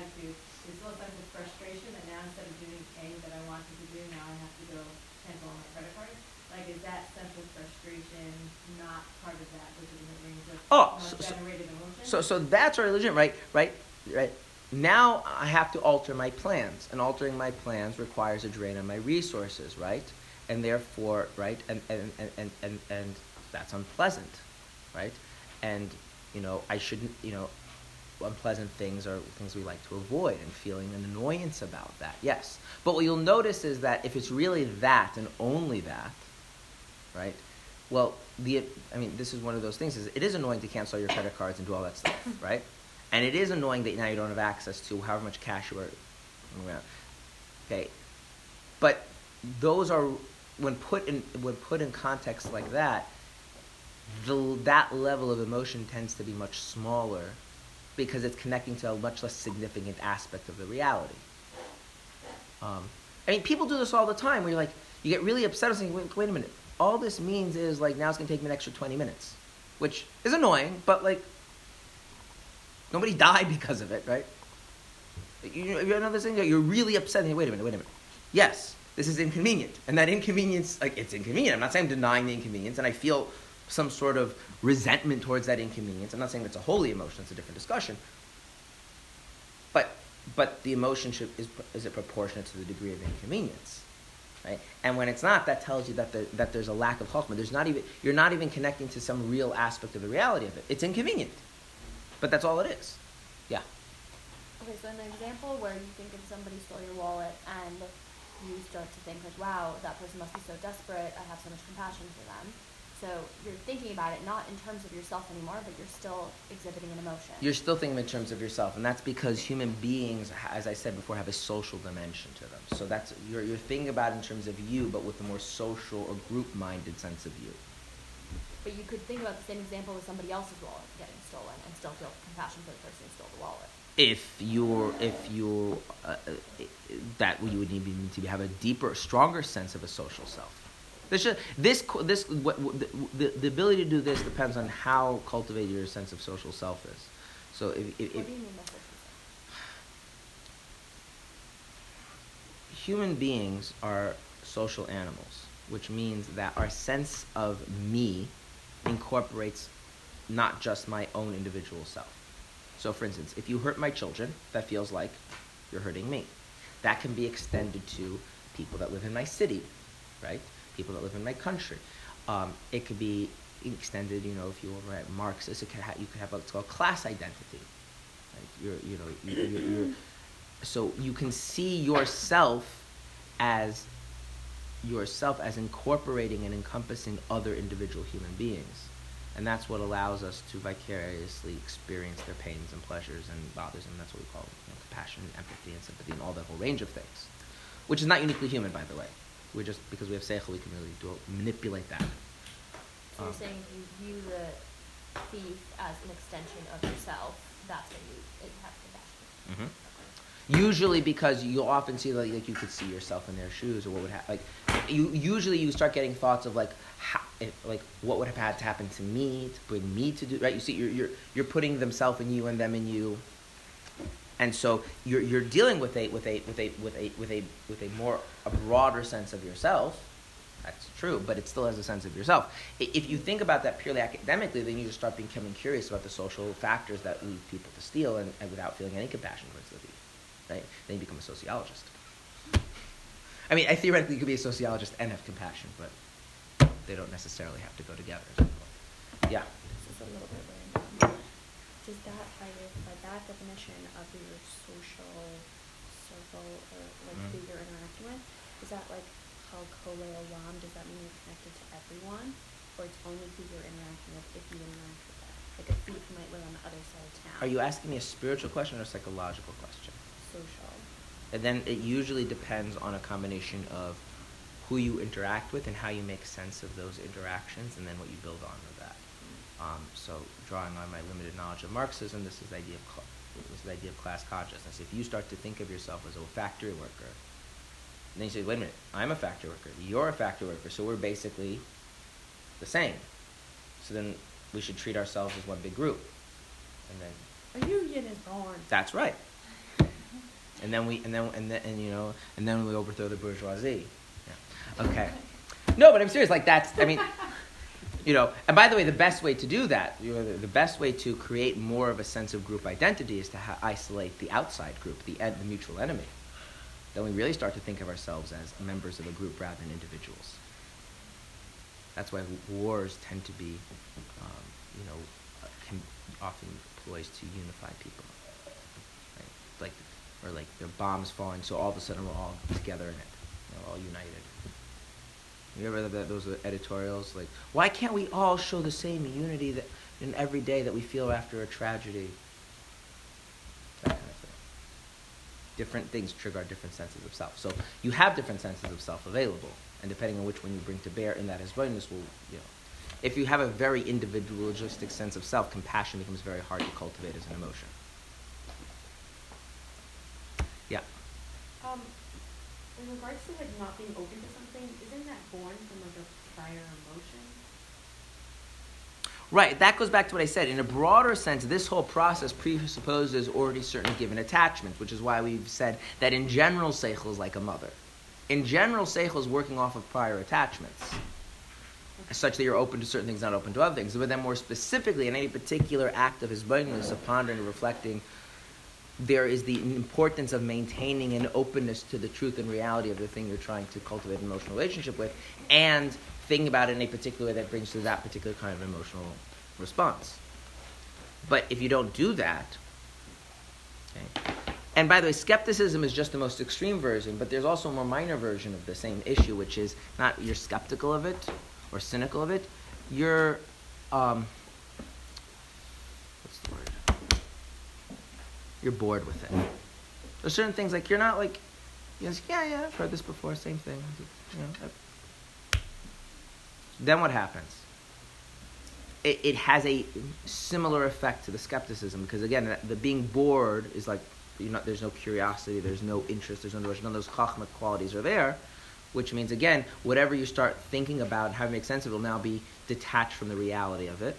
so, so that's our religion, right? Right? Right? Now I have to alter my plans, and altering my plans requires a drain on my resources, right? And therefore, right? And and and and and, and that's unpleasant, right? And you know, I shouldn't, you know, unpleasant things are things we like to avoid and feeling an annoyance about that. Yes. But what you'll notice is that if it's really that and only that, right? Well, the I mean, this is one of those things. Is it is annoying to cancel your credit cards and do all that stuff, [laughs] right? And it is annoying that now you don't have access to however much cash you are. Okay, but those are when put in when put in context like that, the, that level of emotion tends to be much smaller because it's connecting to a much less significant aspect of the reality. Um, I mean, people do this all the time. Where you're like, you get really upset and saying, wait, wait a minute all this means is like now it's gonna take me an extra 20 minutes, which is annoying, but like nobody [laughs] died because of it, right? You, you know this thing? You're really upset. Wait a minute, wait a minute. Yes, this is inconvenient, and that inconvenience, like it's inconvenient. I'm not saying I'm denying the inconvenience, and I feel some sort of resentment towards that inconvenience. I'm not saying it's a holy emotion. It's a different discussion. But but the emotion should, is is it proportionate to the degree of inconvenience? Right? And when it's not, that tells you that, the, that there's a lack of chachma. There's not even, you're not even connecting to some real aspect of the reality of it. It's inconvenient. But that's all it is. Yeah. Okay, so an example where you think if somebody stole your wallet and you start to think like, wow, that person must be so desperate, I have so much compassion for them. So you're thinking about it not in terms of yourself anymore, but you're still exhibiting an emotion. You're still thinking in terms of yourself, and that's because human beings, as I said before, have a social dimension to them. So that's you're, you're thinking about it in terms of you, but with a more social or group-minded sense of you. But you could think about the same example with somebody else's wallet getting stolen and still feel compassion for the person who stole the wallet. if you're if you uh, uh, that you would need to have a deeper stronger sense of a social self this just, this this what, the, the, the ability to do this depends on how cultivated your sense of social self is so if, if, What if do you mean by social self? human beings are social animals which means that our sense of me incorporates not just my own individual self So, for instance, if you hurt my children, that feels like you're hurting me. That can be extended to people that live in my city, right? People that live in my country. Um, it could be extended, you know, if you were at Marxist, it could ha- you could have what's called class identity. Right? You're, you know, you you're, you're, so you can see yourself as yourself as incorporating and encompassing other individual human beings. And that's what allows us to vicariously experience their pains and pleasures and bothers, and that's what we call you know, compassion, and empathy, and sympathy, and all that whole range of things. Which is not uniquely human, by the way. We're just, because we have seichel, we can really do, manipulate that. So you're Um, saying you view the thief as an extension of yourself, that's when you it have compassion. Mhm. Usually because you often see like, like you could see yourself in their shoes or what would happen. Like you usually you start getting thoughts of like how, if, like what would have had to happen to me to bring me to do right. You see you're you're you're putting themselves in you and them in you. And so you're you're dealing with a with a with a with a with a with a more a broader sense of yourself. That's true, but it still has a sense of yourself. If you think about that purely academically, then you just start becoming curious about the social factors that lead people to steal, and, and without feeling any compassion towards the thief, right? Then you become a sociologist. I mean, I theoretically could be a sociologist and have compassion, but they don't necessarily have to go together. Yeah. This is a little bit random. Does that, by, your- by that definition of your social or like who Mhm. you're interacting with, is that like how kole olam, does that mean you're connected to everyone? Or it's only who you're interacting with if you interact with them? Like a thief might live on the other side of town. Are you asking me a spiritual question or a psychological question? Social. And then it usually depends on a combination of who you interact with and how you make sense of those interactions, and then what you build on with that. Um, so, drawing on my limited knowledge of Marxism, this is the idea of this the idea of class consciousness. If you start to think of yourself as a factory worker, then you say, "Wait a minute, I'm a factory worker. You're a factory worker, so we're basically the same." So then we should treat ourselves as one big group, and then A union is born. that's right. And then we and then and then and you know and then we overthrow the bourgeoisie. Yeah. Okay. No, but I'm serious. Like that's I mean, you know. And by the way, the best way to do that, you know, the, best way to create more of a sense of group identity is to ha- isolate the outside group, the en- the mutual enemy. Then we really start to think of ourselves as members of a group rather than individuals. That's why wars tend to be, um, you know, can often poised to unify people. Right? Like, or like the bombs falling, so all of a sudden we're all together in it, you know, all united. You ever read that, those editorials like, why can't we all show the same unity that in every day that we feel after a tragedy? That kind of thing. Different things trigger our different senses of self. So you have different senses of self available, and depending on which one you bring to bear in that as will, you know. If you have a very individualistic sense of self, compassion becomes very hard to cultivate as an emotion. Yeah. Um, in regards to like not being open to something, born from like a prior emotion? Right, that goes back to what I said. In a broader sense, this whole process presupposes already certain given attachments, which is why we've said that in general, Seichel is like a mother. In general, Seichel is working off of prior attachments, such that you're open to certain things, not open to other things. But then more specifically, in any particular act of hisbonenus, of pondering and reflecting, there is the importance of maintaining an openness to the truth and reality of the thing you're trying to cultivate an emotional relationship with, and thinking about it in a particular way that brings to that particular kind of emotional response. But if you don't do that, okay, and by the way, skepticism is just the most extreme version, but there's also a more minor version of the same issue, which is not you're skeptical of it or cynical of it, you're, um, what's the word? You're bored with it. There's certain things like you're not like, you know, yeah, yeah, I've heard this before, same thing. You know, then what happens? it, it has a similar effect to the skepticism because again, the being bored is like you're not, there's no curiosity, there's no interest, there's no none of those chachma qualities are there, which means again, whatever you start thinking about and how to make sense of it will now be detached from the reality of it,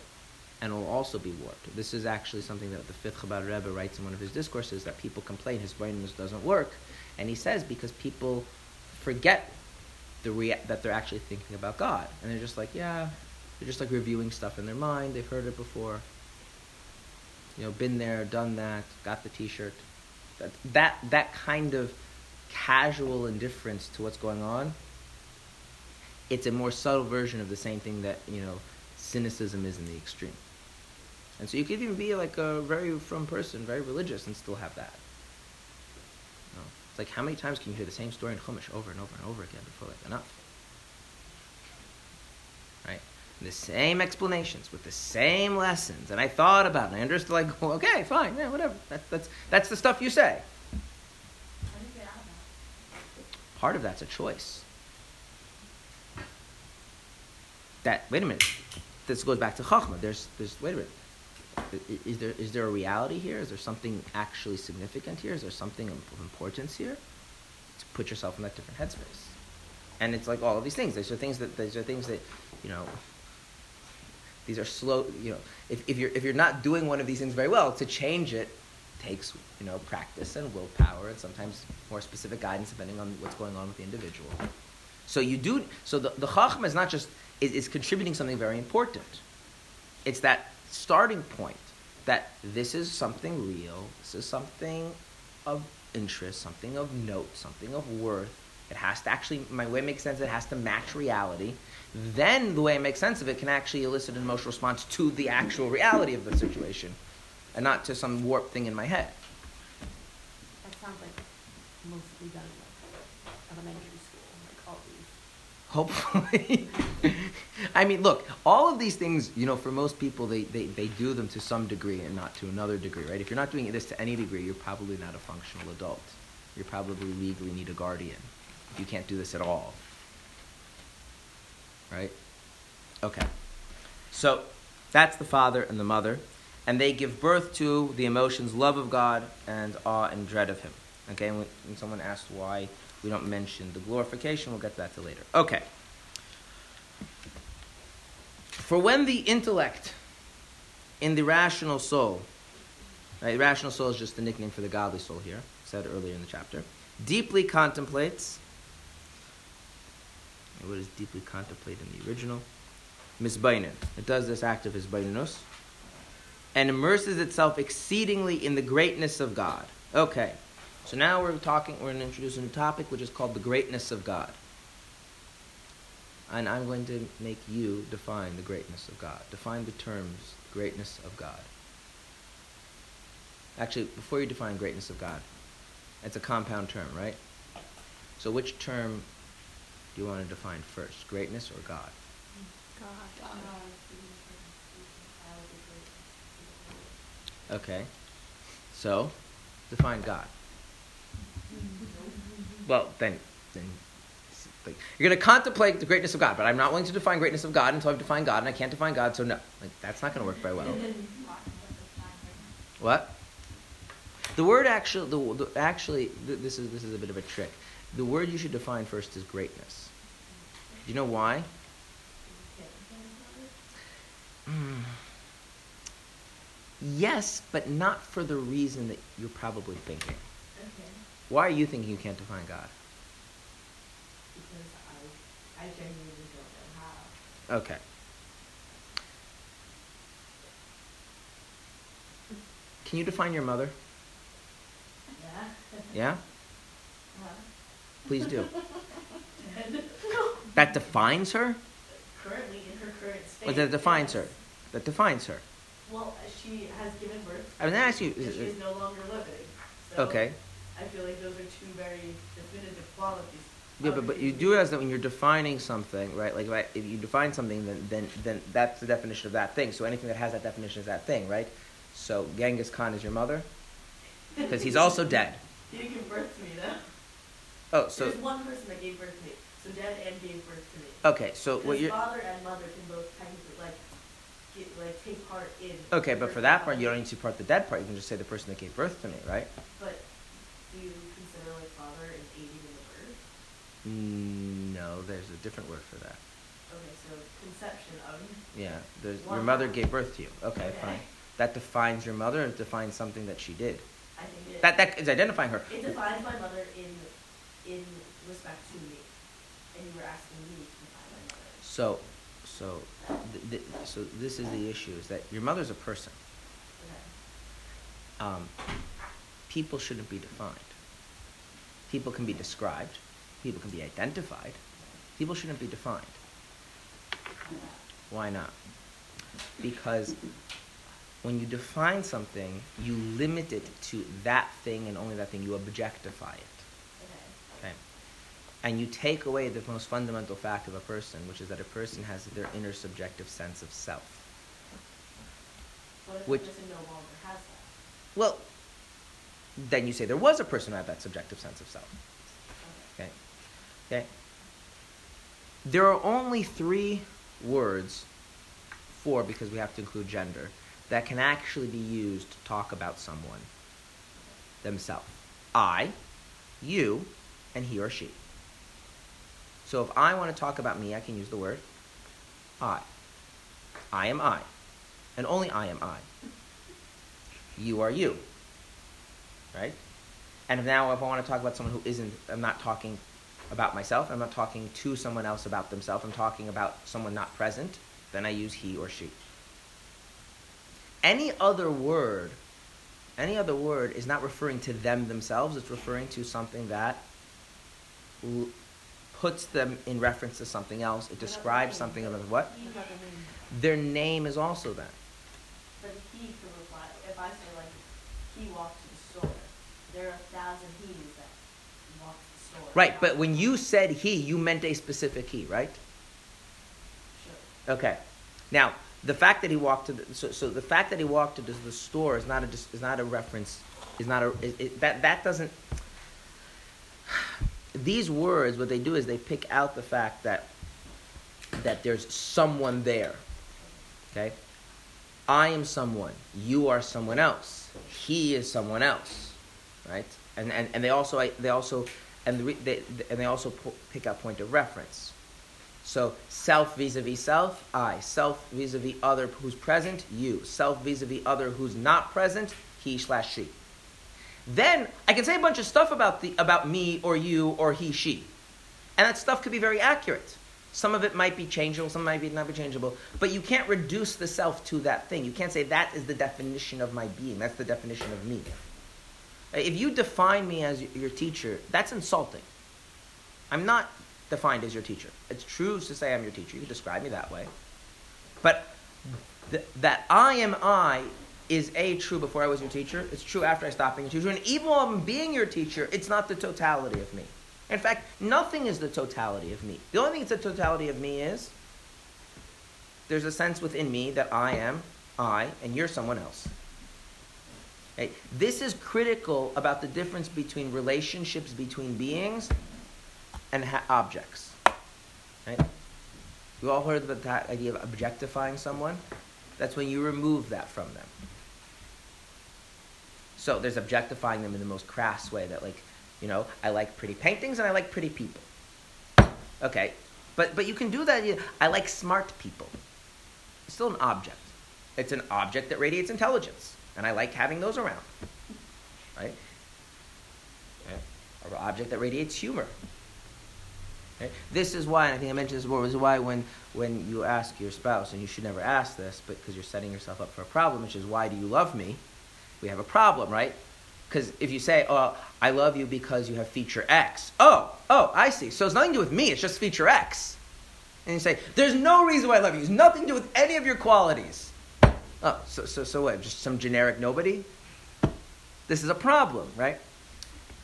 and will also be warped. This is actually something that the fifth Chabad Rebbe writes in one of his discourses that people complain his brain doesn't work, and he says because people forget the rea- that they're actually thinking about God, and they're just like, yeah, they're just like reviewing stuff in their mind. They've heard it before. You know, been there, done that, got the T-shirt. That that that kind of casual indifference to what's going on. It's a more subtle version of the same thing that you know cynicism is in the extreme. And so you could even be like a very frum person, very religious, and still have that. You know, it's like how many times can you hear the same story in Chumash over and over and over again before like enough? Right? the same explanations with the same lessons, and I thought about it. And I understood, like, well, okay, fine, yeah, whatever. That, that's that's the stuff you say. Part of that's a choice. That wait a minute, this goes back to chachma. There's there's wait a minute. Is there is there a reality here? Is there something actually significant here? Is there something of importance here? To put yourself in that different headspace, and it's like all of these things. These are things that these are things that you know. These are slow. You know, if, if you're if you're not doing one of these things very well, to change it takes you know practice and willpower and sometimes more specific guidance depending on what's going on with the individual. So you do. So the the chachma is not just is, is contributing something very important. It's that starting point that this is something real. This is something of interest, something of note, something of worth. It has to actually, my way it makes sense. It has to match reality. Then the way I make sense of it can actually elicit an emotional response to the actual reality of the situation, and not to some warped thing in my head. That sounds like mostly done elementary school. Hopefully. [laughs] I mean, look, all of these things, you know, for most people, they, they, they do them to some degree and not to another degree, right? If you're not doing this to any degree, you're probably not a functional adult. You probably legally need a guardian. You can't do this at all. Right? Okay. So, that's the father and the mother. And they give birth to the emotions love of God and awe and dread of Him. Okay, and when someone asked why we don't mention the glorification, we'll get to that to later. Okay. For when the intellect in the rational soul, right, the rational soul is just the nickname for the godly soul here, said earlier in the chapter, deeply contemplates. What is deeply contemplate in the original? Misbainin. It does this act of hisbainus and immerses itself exceedingly in the greatness of God. Okay, so now we're talking, we're going to introduce a new topic which is called the greatness of God. And I'm going to make you define the greatness of God. Define the terms greatness of God. Actually, before you define greatness of God, it's a compound term, right? So which term do you want to define first, greatness or God? God. Okay. So, define God. Well, then, then like, you're going to contemplate the greatness of God, but I'm not willing to define greatness of God until I've defined God, and I can't define God, so no. Like, that's not going to work very well. What? The word actually, the, the, actually, th- this is this is a bit of a trick. The word you should define first is greatness. Do you know why? Mm. Yes, but not for the reason that you're probably thinking. Why are you thinking you can't define God? because I, I genuinely don't know how. Okay. Can you define your mother? Yeah? Yeah? Please do. [laughs] That defines her? currently in her current state. Or that defines her? That defines her. Well, she has given birth. I was gonna ask you- and She is no longer living. So Okay. I feel like those are two very definitive qualities. Yeah, but, but you do realize that when you're defining something, right? Like, right, if you define something, then, then, then that's the definition of that thing. So anything that has that definition is that thing, right? So Genghis Khan is your mother? [laughs] Because he's also dead. He didn't give birth to me though. Oh, so, There's one person that gave birth to me. So dead and gave birth to me. okay, so what His you're, father and mother can both technically like get, like, take part in. Okay, but for that part, you don't need to part the dead part. You can just say the person that gave birth to me, right? But do you consider like father as aiding in the birth? Mm, no, there's a different word for that. Okay, so conception of, Yeah, there's, your One mother gave birth to you. Okay, Okay. fine. That defines your mother, or it defines something that she did. I think it. That that is identifying her. It defines my mother in, in respect to me, and you were asking me to define my mother. So, so, th- th- so this is the issue: is that your mother's a person. Okay. Um, people shouldn't be defined. People can be described. People can be identified. People shouldn't be defined. Why not? Because when you define something, you limit it to that thing and only that thing. You objectify it. Okay. Okay. And you take away the most fundamental fact of a person, which is that a person has their inner subjective sense of self. What if Which- person no longer has that? Well, then you say there was a person who had that subjective sense of self. Okay. Okay. There are only three words, four because we have to include gender, that can actually be used to talk about someone themselves. I, you, and he or she. So if I want to talk about me, I can use the word I. I am I. And only I am I. You are you. Right? And now if I want to talk about someone who isn't, I'm not talking about myself, I'm not talking to someone else about themselves, I'm talking about someone not present, then I use he or she. Any other word, any other word is not referring to them themselves, it's referring to something that l- puts them in reference to something else. It describes something of what? What about the name? Their name is also that. But he could reply, if I say like, he walked to the store, there are a thousand he's that walk to the store. Right, but when you said he, you meant a specific he, right? Sure. Okay. Now, the fact that he walked to the so, so the fact that he walked to the, the store is not a is not a reference is not a it, it, that that doesn't [sighs] these words what they do is they pick out the fact that that there's someone there. Okay? I am someone, you are someone else. He is someone else. Right? And and, and they also they also and the, they, and they also po- pick out point of reference. So self vis-a-vis self, I. Self vis-a-vis other who's present, you. Self vis-a-vis other who's not present, he slash she. Then I can say a bunch of stuff about the about me or you or he she, and that stuff could be very accurate. Some of it might be changeable, some might be not be changeable, but you can't reduce the self to that thing. You can't say that is the definition of my being. That's the definition of me. If you define me as your teacher, that's insulting. I'm not defined as your teacher. It's true to say I'm your teacher. You can describe me that way. But th- that I am I is A, true before I was your teacher. It's true after I stopped being your teacher. And even while I'm being your teacher, it's not the totality of me. In fact, nothing is the totality of me. The only thing that's the totality of me is there's a sense within me that I am I and you're someone else. This is critical about the difference between relationships between beings and ha- objects. Right? We all heard about that idea of objectifying someone. That's when you remove that from them. So there's objectifying them in the most crass way that, like, you know, I like pretty paintings and I like pretty people. Okay, but but you can do that. I like smart people. It's still an object. It's an object that radiates intelligence, and I like having those around. Right? An object that radiates humor. This is why, and I think I mentioned this before, this is why when, when you ask your spouse, and you should never ask this, but because you're setting yourself up for a problem, which is, why do you love me? We have a problem, right? Because if you say, oh, I love you because you have feature X. Oh, oh, I see. So it's nothing to do with me, it's just feature X. And you say, there's no reason why I love you. It's nothing to do with any of your qualities. Oh, so, so, so what? Just some generic nobody? This is a problem, right?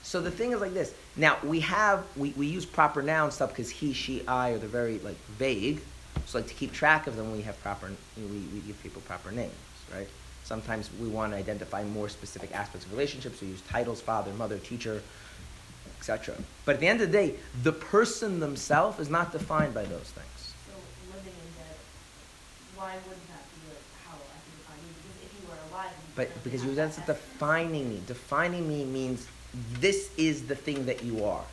So the thing is like this. Now we have we, we use proper noun stuff because he, she, I are they're very like vague. So like to keep track of them, we have proper we, we give people proper names, right? Sometimes we want to identify more specific aspects of relationships. We use titles, father, mother, teacher, etc. But at the end of the day, the person themselves is not defined by those things. So living and dead, why like But because you that's defining me. Defining me means this is the thing that you are.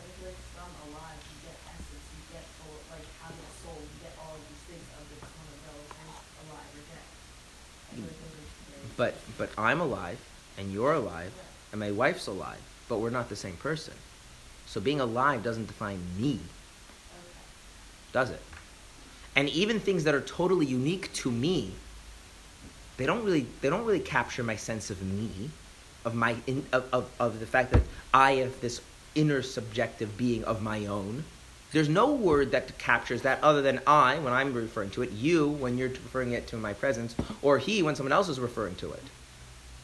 Like with from alive, you get essence, you get full, like having a soul, you get all of these things of this one of those, and alive or dead. I feel like hmm. those are very. But but I'm alive and you're alive and my wife's alive, but we're not the same person. So being alive doesn't define me, does it? And even things that are totally unique to me, they don't really they don't really capture my sense of me, of my in, of, of, of the fact that I have this inner subjective being of my own. There's no word that captures that other than I when I'm referring to it, you when you're referring it to my presence, or he when someone else is referring to it,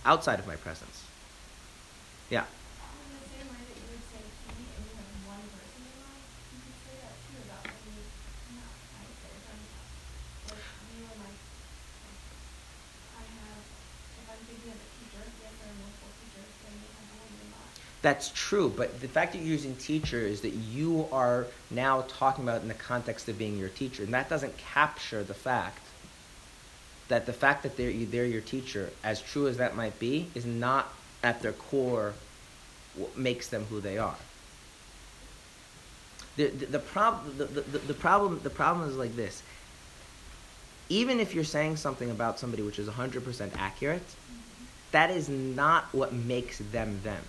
outside of my presence. Yeah. In the same way that you would say he and you have one person in mind, you could say that too about when you, not, I would say, if I'm, like, you and like, I have, if I'm thinking of a teacher, yes, there are multiple teachers, then you have one in mind. That's true, but the fact that you're using teacher is that you are now talking about in the context of being your teacher, and that doesn't capture the fact that the fact that they're, they're your teacher, as true as that might be, is not at their core what makes them who they are. The, the, the, prob- the, the, the, problem, the problem is like this. Even if you're saying something about somebody which is 100% accurate, that is not what makes them them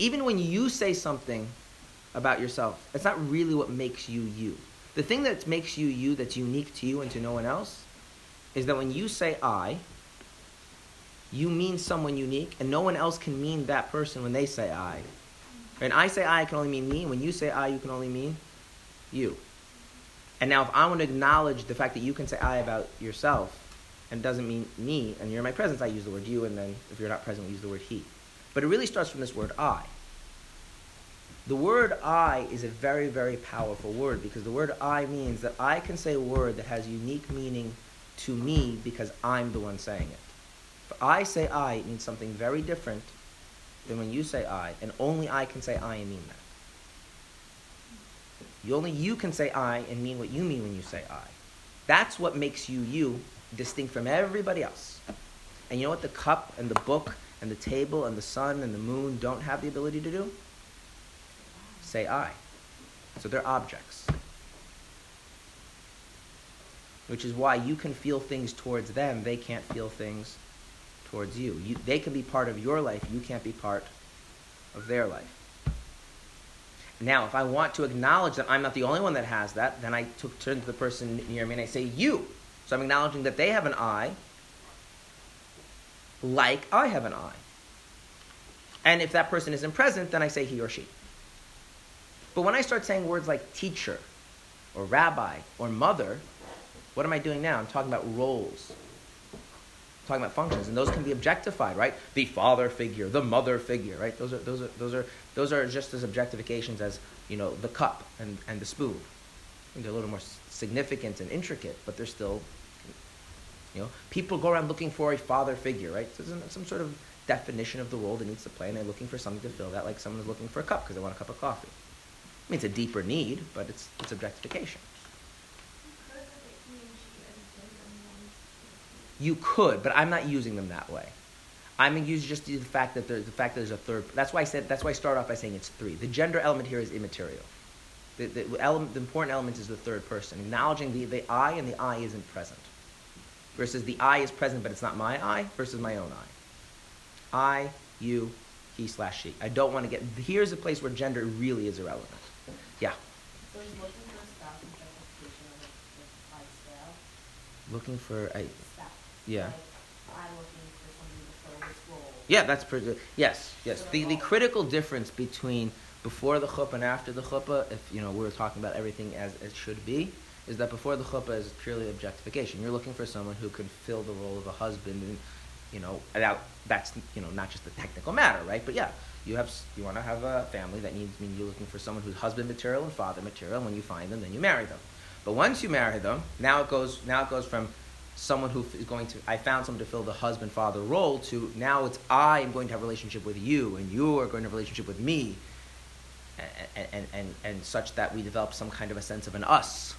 even when you say something about yourself, it's not really what makes you you. The thing that makes you you, that's unique to you and to no one else, is that when you say I, you mean someone unique, and no one else can mean that person when they say I. When I say I, it can only mean me. When you say I, you can only mean you. And now, if I want to acknowledge the fact that you can say I about yourself, and doesn't mean me, and you're in my presence, I use the word you, and then if you're not present, we use the word he. But it really starts from this word I. The word I is a very, very powerful word because the word I means that I can say a word that has unique meaning to me because I'm the one saying it. If I say I, it means something very different than when you say I, and only I can say I and mean that. You only you can say I and mean what you mean when you say I. That's what makes you you, distinct from everybody else. And you know what the cup and the book and the table and the sun and the moon don't have the ability to do? Say I. So they're objects. Which is why you can feel things towards them, they can't feel things towards you. you. They can be part of your life, you can't be part of their life. Now, if I want to acknowledge that I'm not the only one that has that, then I turn to the person near me and I say, You. So I'm acknowledging that they have an I, like I have an eye. And if that person isn't present, then I say he or she. But when I start saying words like teacher, or rabbi, or mother, what am I doing now? I'm talking about roles. I'm talking about functions, and those can be objectified, right? The father figure, the mother figure, right? Those are those are those are those are just as objectifications as you know the cup and, and the spoon. They're a little more significant and intricate, but they're still you know, people go around looking for a father figure, right? So there's some sort of definition of the role that needs to play, and they're looking for something to fill that, like someone is looking for a cup because they want a cup of coffee. I mean, it's a deeper need, but it's it's objectification. You could, but I'm not using them that way. I'm using just the fact that there's the fact that there's a third. That's why I said. That's why I start off by saying it's three. The gender element here is immaterial. The, the, element, the important element is the third person, acknowledging the, the I and the I isn't present. Versus the I is present, but it's not my I, versus my own I. I, you, he slash she. I don't want to get. Here's a place where gender really is irrelevant. Yeah. So looking for a spouse and justification of a, like, scale? Looking for a. Spouse. Yeah. Like, I'm looking for somebody to fill this role. Yeah, that's pretty. Good. Yes, yes. The, the critical difference between before the chuppah and after the chuppah, if you know we were talking about everything as it should be, is that before the chuppah is purely objectification. You're looking for someone who can fill the role of a husband, and you know that that's you know not just the technical matter, right? But yeah, you have you want to have a family that needs. I mean, you're looking for someone who's husband material and father material. And when you find them, then you marry them. But once you marry them, now it goes now it goes from someone who is going to I found someone to fill the husband father role to now it's I am going to have a relationship with you and you are going to have a relationship with me and and, and, and such that we develop some kind of a sense of an us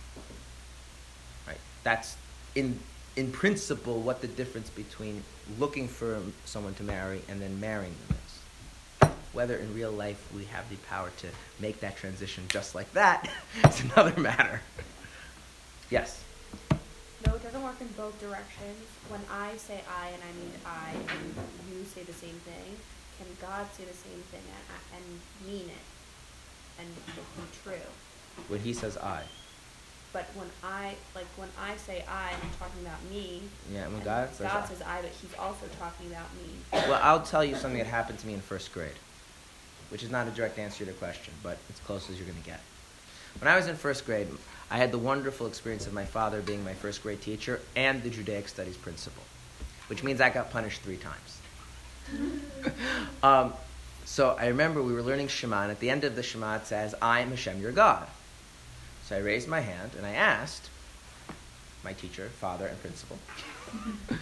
that's in in principle, what the difference between looking for someone to marry and then marrying them is. Whether in real life we have the power to make that transition just like that [laughs] is another matter. Yes. No, it doesn't work in both directions. When I say I and I mean I, and you say the same thing, can God say the same thing and, and mean it, and be true? When he says I. But when I like when I say I, I'm talking about me. Yeah, when God says God I. says I, but He's also talking about me. Well, I'll tell you something that happened to me in first grade, which is not a direct answer to your question, but it's close as you're going to get. When I was in first grade, I had the wonderful experience of my father being my first grade teacher and the Judaic studies principal, which means I got punished three times. [laughs] um, so I remember we were learning Shema, and at the end of the Shema it says, I am Hashem, your God. So I raised my hand and I asked my teacher, father, and principal, [laughs]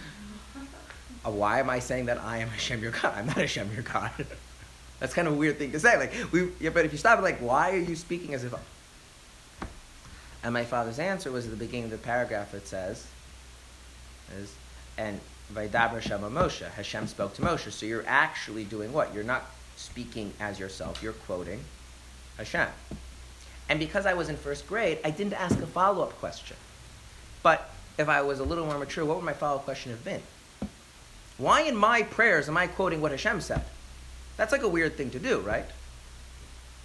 uh, why am I saying that I am Hashem your God? I'm not Hashem your God. [laughs] That's kind of a weird thing to say. Like we, yeah, but if you stop, like, why are you speaking as if? And my father's answer was at the beginning of the paragraph. It says, is and Vaidaber Shema Moshe. Hashem spoke to Moshe. So you're actually doing what? You're not speaking as yourself. You're quoting Hashem. And because I was in first grade, I didn't ask a follow up question. But if I was a little more mature, what would my follow up question have been? Why in my prayers am I quoting what Hashem said? That's like a weird thing to do, right?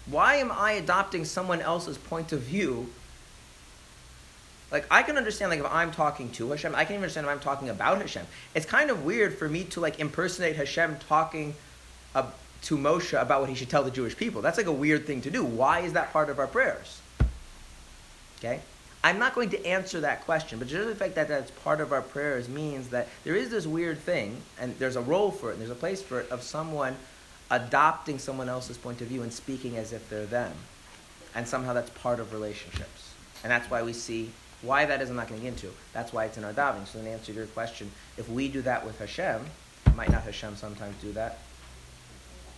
Why am I adopting someone else's point of view? Like I can understand like if I'm talking to Hashem, I can even understand if I'm talking about Hashem. It's kind of weird for me to like impersonate Hashem talking to Moshe about what he should tell the Jewish people. That's like a weird thing to do. Why is that part of our prayers? Okay? I'm not going to answer that question, but just the fact that that's part of our prayers means that there is this weird thing, and there's a role for it, and there's a place for it, of someone adopting someone else's point of view and speaking as if they're them. And somehow that's part of relationships. And that's why we see why that is I'm not going to get into. That's why it's in our davening. So in answer to your question, if we do that with Hashem, might not Hashem sometimes do that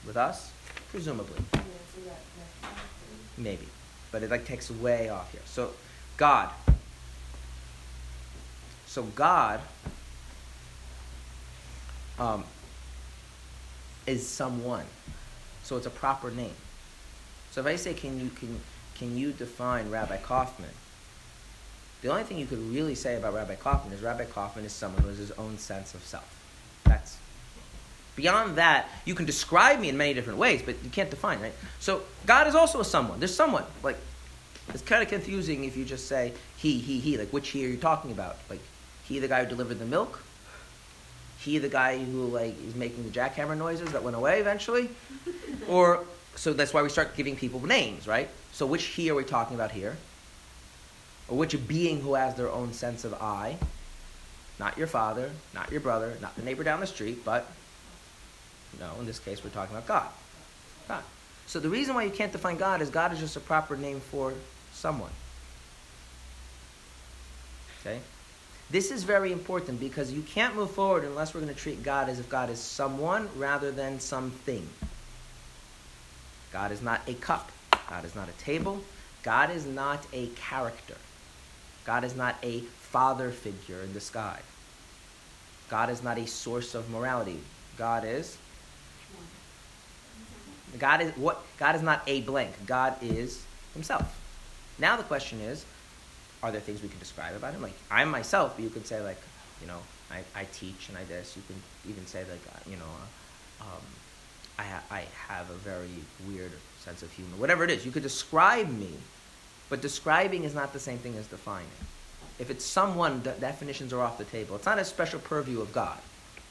with us? Presumably. Maybe. But it like takes way off here. So God. So God um, is someone. So it's a proper name. So if I say can you can can you define Rabbi Kaufmann? The only thing you could really say about Rabbi Kaufmann is Rabbi Kaufmann is someone who has his own sense of self. That's Beyond that, you can describe me in many different ways, but you can't define, right? So God is also a someone. There's someone. Like it's kind of confusing if you just say he, he, he. Like which he are you talking about? Like he, the guy who delivered the milk. He, the guy who like is making the jackhammer noises that went away eventually, [laughs] or so that's why we start giving people names, right? So which he are we talking about here? Or which being who has their own sense of I? Not your father, not your brother, not the neighbor down the street, but no, in this case, we're talking about God. God. So the reason why you can't define God is God is just a proper name for someone. Okay? This is very important because you can't move forward unless we're going to treat God as if God is someone rather than something. God is not a cup. God is not a table. God is not a character. God is not a father figure in the sky. God is not a source of morality. God is God is what God is not a blank. God is himself. Now the question is, are there things we can describe about him? Like I'm myself, but you could say like, you know, I, I teach and I this. You can even say like, uh, you know, uh, um, I, ha- I have a very weird sense of humor. Whatever it is, you could describe me, but describing is not the same thing as defining. If it's someone, the definitions are off the table. It's not a special purview of God.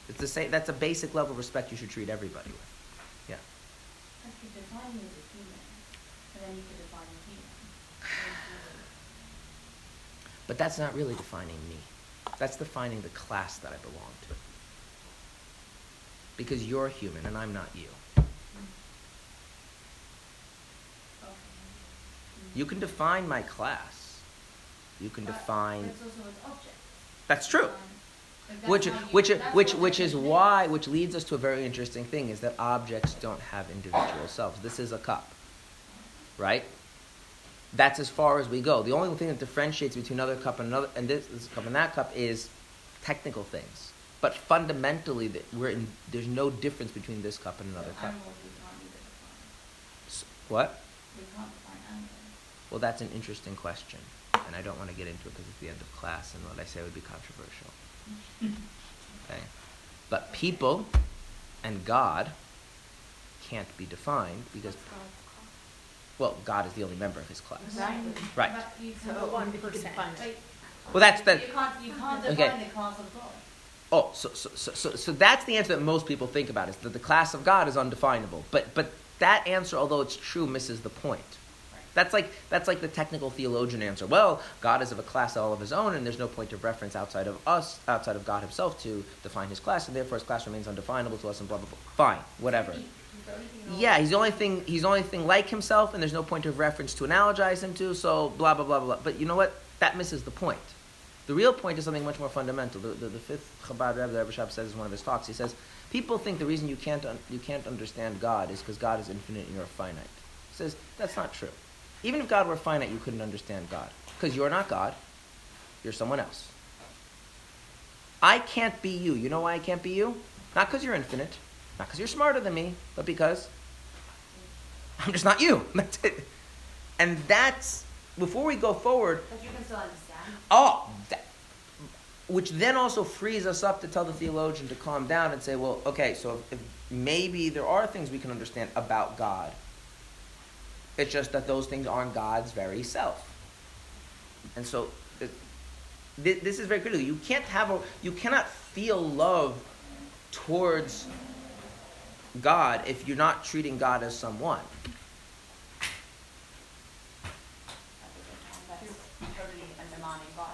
It's the same. That's a basic level of respect you should treat everybody with. Yeah. I could define you as a human, and then you could define a human. But that's not really defining me. That's defining the class that I belong to. Because you're human and I'm not you. You can define my class. You can define. But it's also with objects. That's true. Um, Which, which, which, which is why, which leads us to a very interesting thing is that objects don't have individual selves. This is a cup, right? That's as far as we go. The only thing that differentiates between another cup and another, and this, this cup and that cup is technical things. But fundamentally, that we're in, there's no difference between this cup and another The cup. animals we can't either define. S- What? We can't define animals. Well, that's an interesting question, and I don't want to get into it because it's the end of class, and what I say would be controversial. [laughs] Okay, but people and God can't be defined because, What's God's class? well, God is the only member of His class. Exactly. Right. But So one percent. define it. Wait, Well, that's the. You can't, you can't Okay. the class of God. Oh, so, so, so, so, so that's the answer that most people think about is that the class of God is undefinable. But, but that answer, although it's true, misses the point. That's like, that's like the technical theologian answer. Well, God is of a class all of his own, and there's no point of reference outside of us, outside of God himself to define his class, and therefore his class remains undefinable to us, and blah, blah, blah. Fine, whatever. He's the only thing in all- Yeah, he's the only thing, he's the only thing like himself, and there's no point of reference to analogize him to, so blah, blah, blah, blah. But you know what? That misses the point. The real point is something much more fundamental. The, the, the fifth Chabad Rebbe, the Rebbe Rashab says in one of his talks, he says, people think the reason you can't, un- you can't understand God is because God is infinite and you're finite. He says, that's not true. Even if God were finite, you couldn't understand God. Because you're not God. You're someone else. I can't be you. You know why I can't be you? Not because you're infinite, not because you're smarter than me, but because I'm just not you. [laughs] That's it. And that's, before we go forward, But you can still understand. Oh, that, which then also frees us up to tell the theologian to calm down and say, well, okay, so if, if maybe there are things we can understand about God. It's just that those things aren't God's very self. And so this is very critical. You can't have a, you cannot feel love towards God if you're not treating God as someone. That's totally undermining God,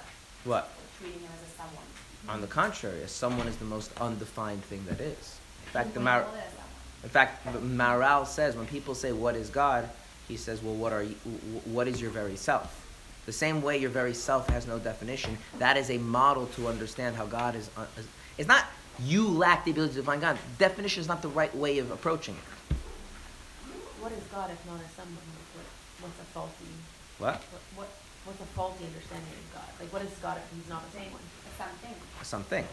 What? treating him as a someone. On the contrary, as someone is the most undefined thing that is. In fact, the Mar- what is someone? in fact, the Maharal says when people say, "What is God?" He says, "Well, what are you? What is your very self?" The same way your very self has no definition. That is a model to understand how God is. Uh, un- It's not you lack the ability to define God. Definition is not the right way of approaching it. What is God if not as someone? Like what's a faulty, What? what, what, what's a faulty understanding of God? Like what is God if he's not a someone? A something. A something.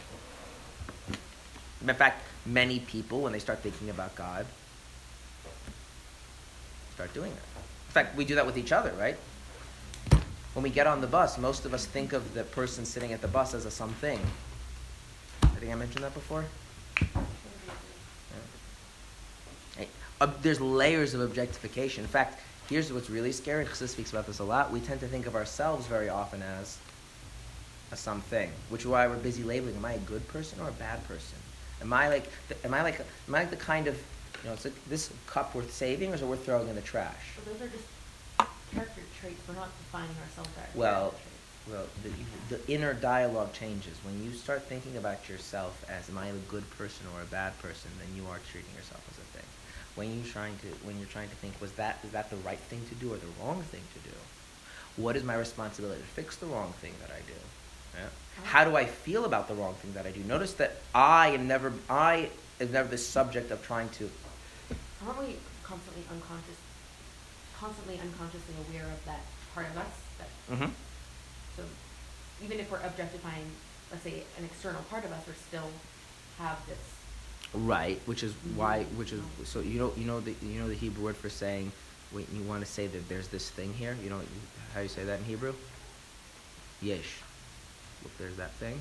In fact, many people, when they start thinking about God, start doing that. In fact, we do that with each other, right? When we get on the bus, most of us think of the person sitting at the bus as a something. I think I mentioned that before. Uh, there's layers of objectification. In fact, here's what's really scary. and Chassidus speaks about this a lot. We tend to think of ourselves very often as a something, which is why we're busy labeling. Am I a good person or a bad person? Am I like? Am I like? Am I like the kind of, you know, like this cup worth saving or is it worth throwing in the trash? So those are just character traits. We're not defining ourselves our Well, well, the, the inner dialogue changes when you start thinking about yourself as am I a good person or a bad person. Then you are treating yourself as a thing. When you trying to when you're trying to think was that is that the right thing to do or the wrong thing to do? What is my responsibility to fix the wrong thing that I do? Yeah. How do I feel about the wrong thing that I do? Notice that I am never I am never the subject of trying to. Aren't we constantly unconscious, constantly unconsciously aware of that part of us? That Mm-hmm. so even if we're objectifying, let's say, an external part of us, we still have this. Right, which is why, which is so you know you know the you know the Hebrew word for saying when you want to say that there's this thing here. You know how you say that in Hebrew? Yesh. Look, there's that thing.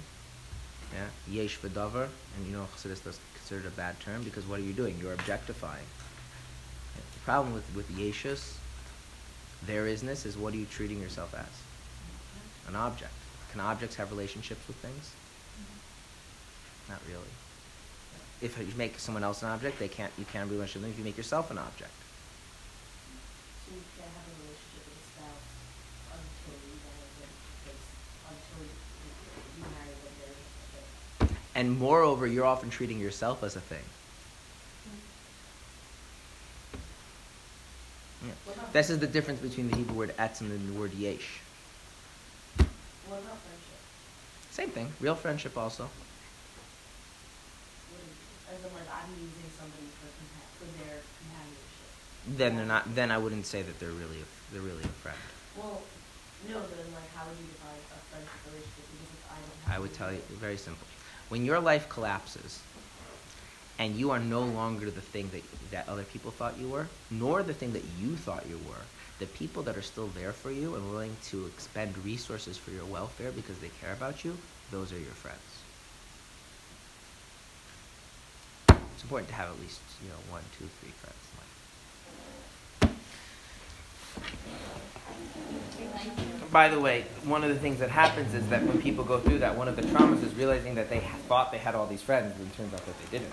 Yeah, yesh v'davar, and you know Chassidus is considered a bad term because what are you doing? You're objectifying. Problem with with yeshus, there isness, is what are you treating yourself as? An object. Can objects have relationships with things? Mm-hmm. Not really. If you make someone else an object, they can't. You can't be relationship with them if you make yourself an object. So you can't have a relationship with a spouse until you marry them, because until you, you marry them, there's a. And moreover, you're often treating yourself as a thing. Yeah. This is the difference between the Hebrew word etzem and the word yesh. What about friendship? Same thing. Real friendship also. As in like I'm using somebody for for their companionship. Then they're not. Then I wouldn't say that they're really a, they're really a friend. Well, No, then like how would you define a friendship relationship? Because if I don't have. I would tell you very simple. When your life collapses and you are no longer the thing that, that other people thought you were, nor the thing that you thought you were, the people that are still there for you and willing to expend resources for your welfare because they care about you, those are your friends. It's important to have at least, you know, one, two, three friends. By the way, one of the things that happens is that when people go through that, one of the traumas is realizing that they thought they had all these friends, and it turns out that they didn't.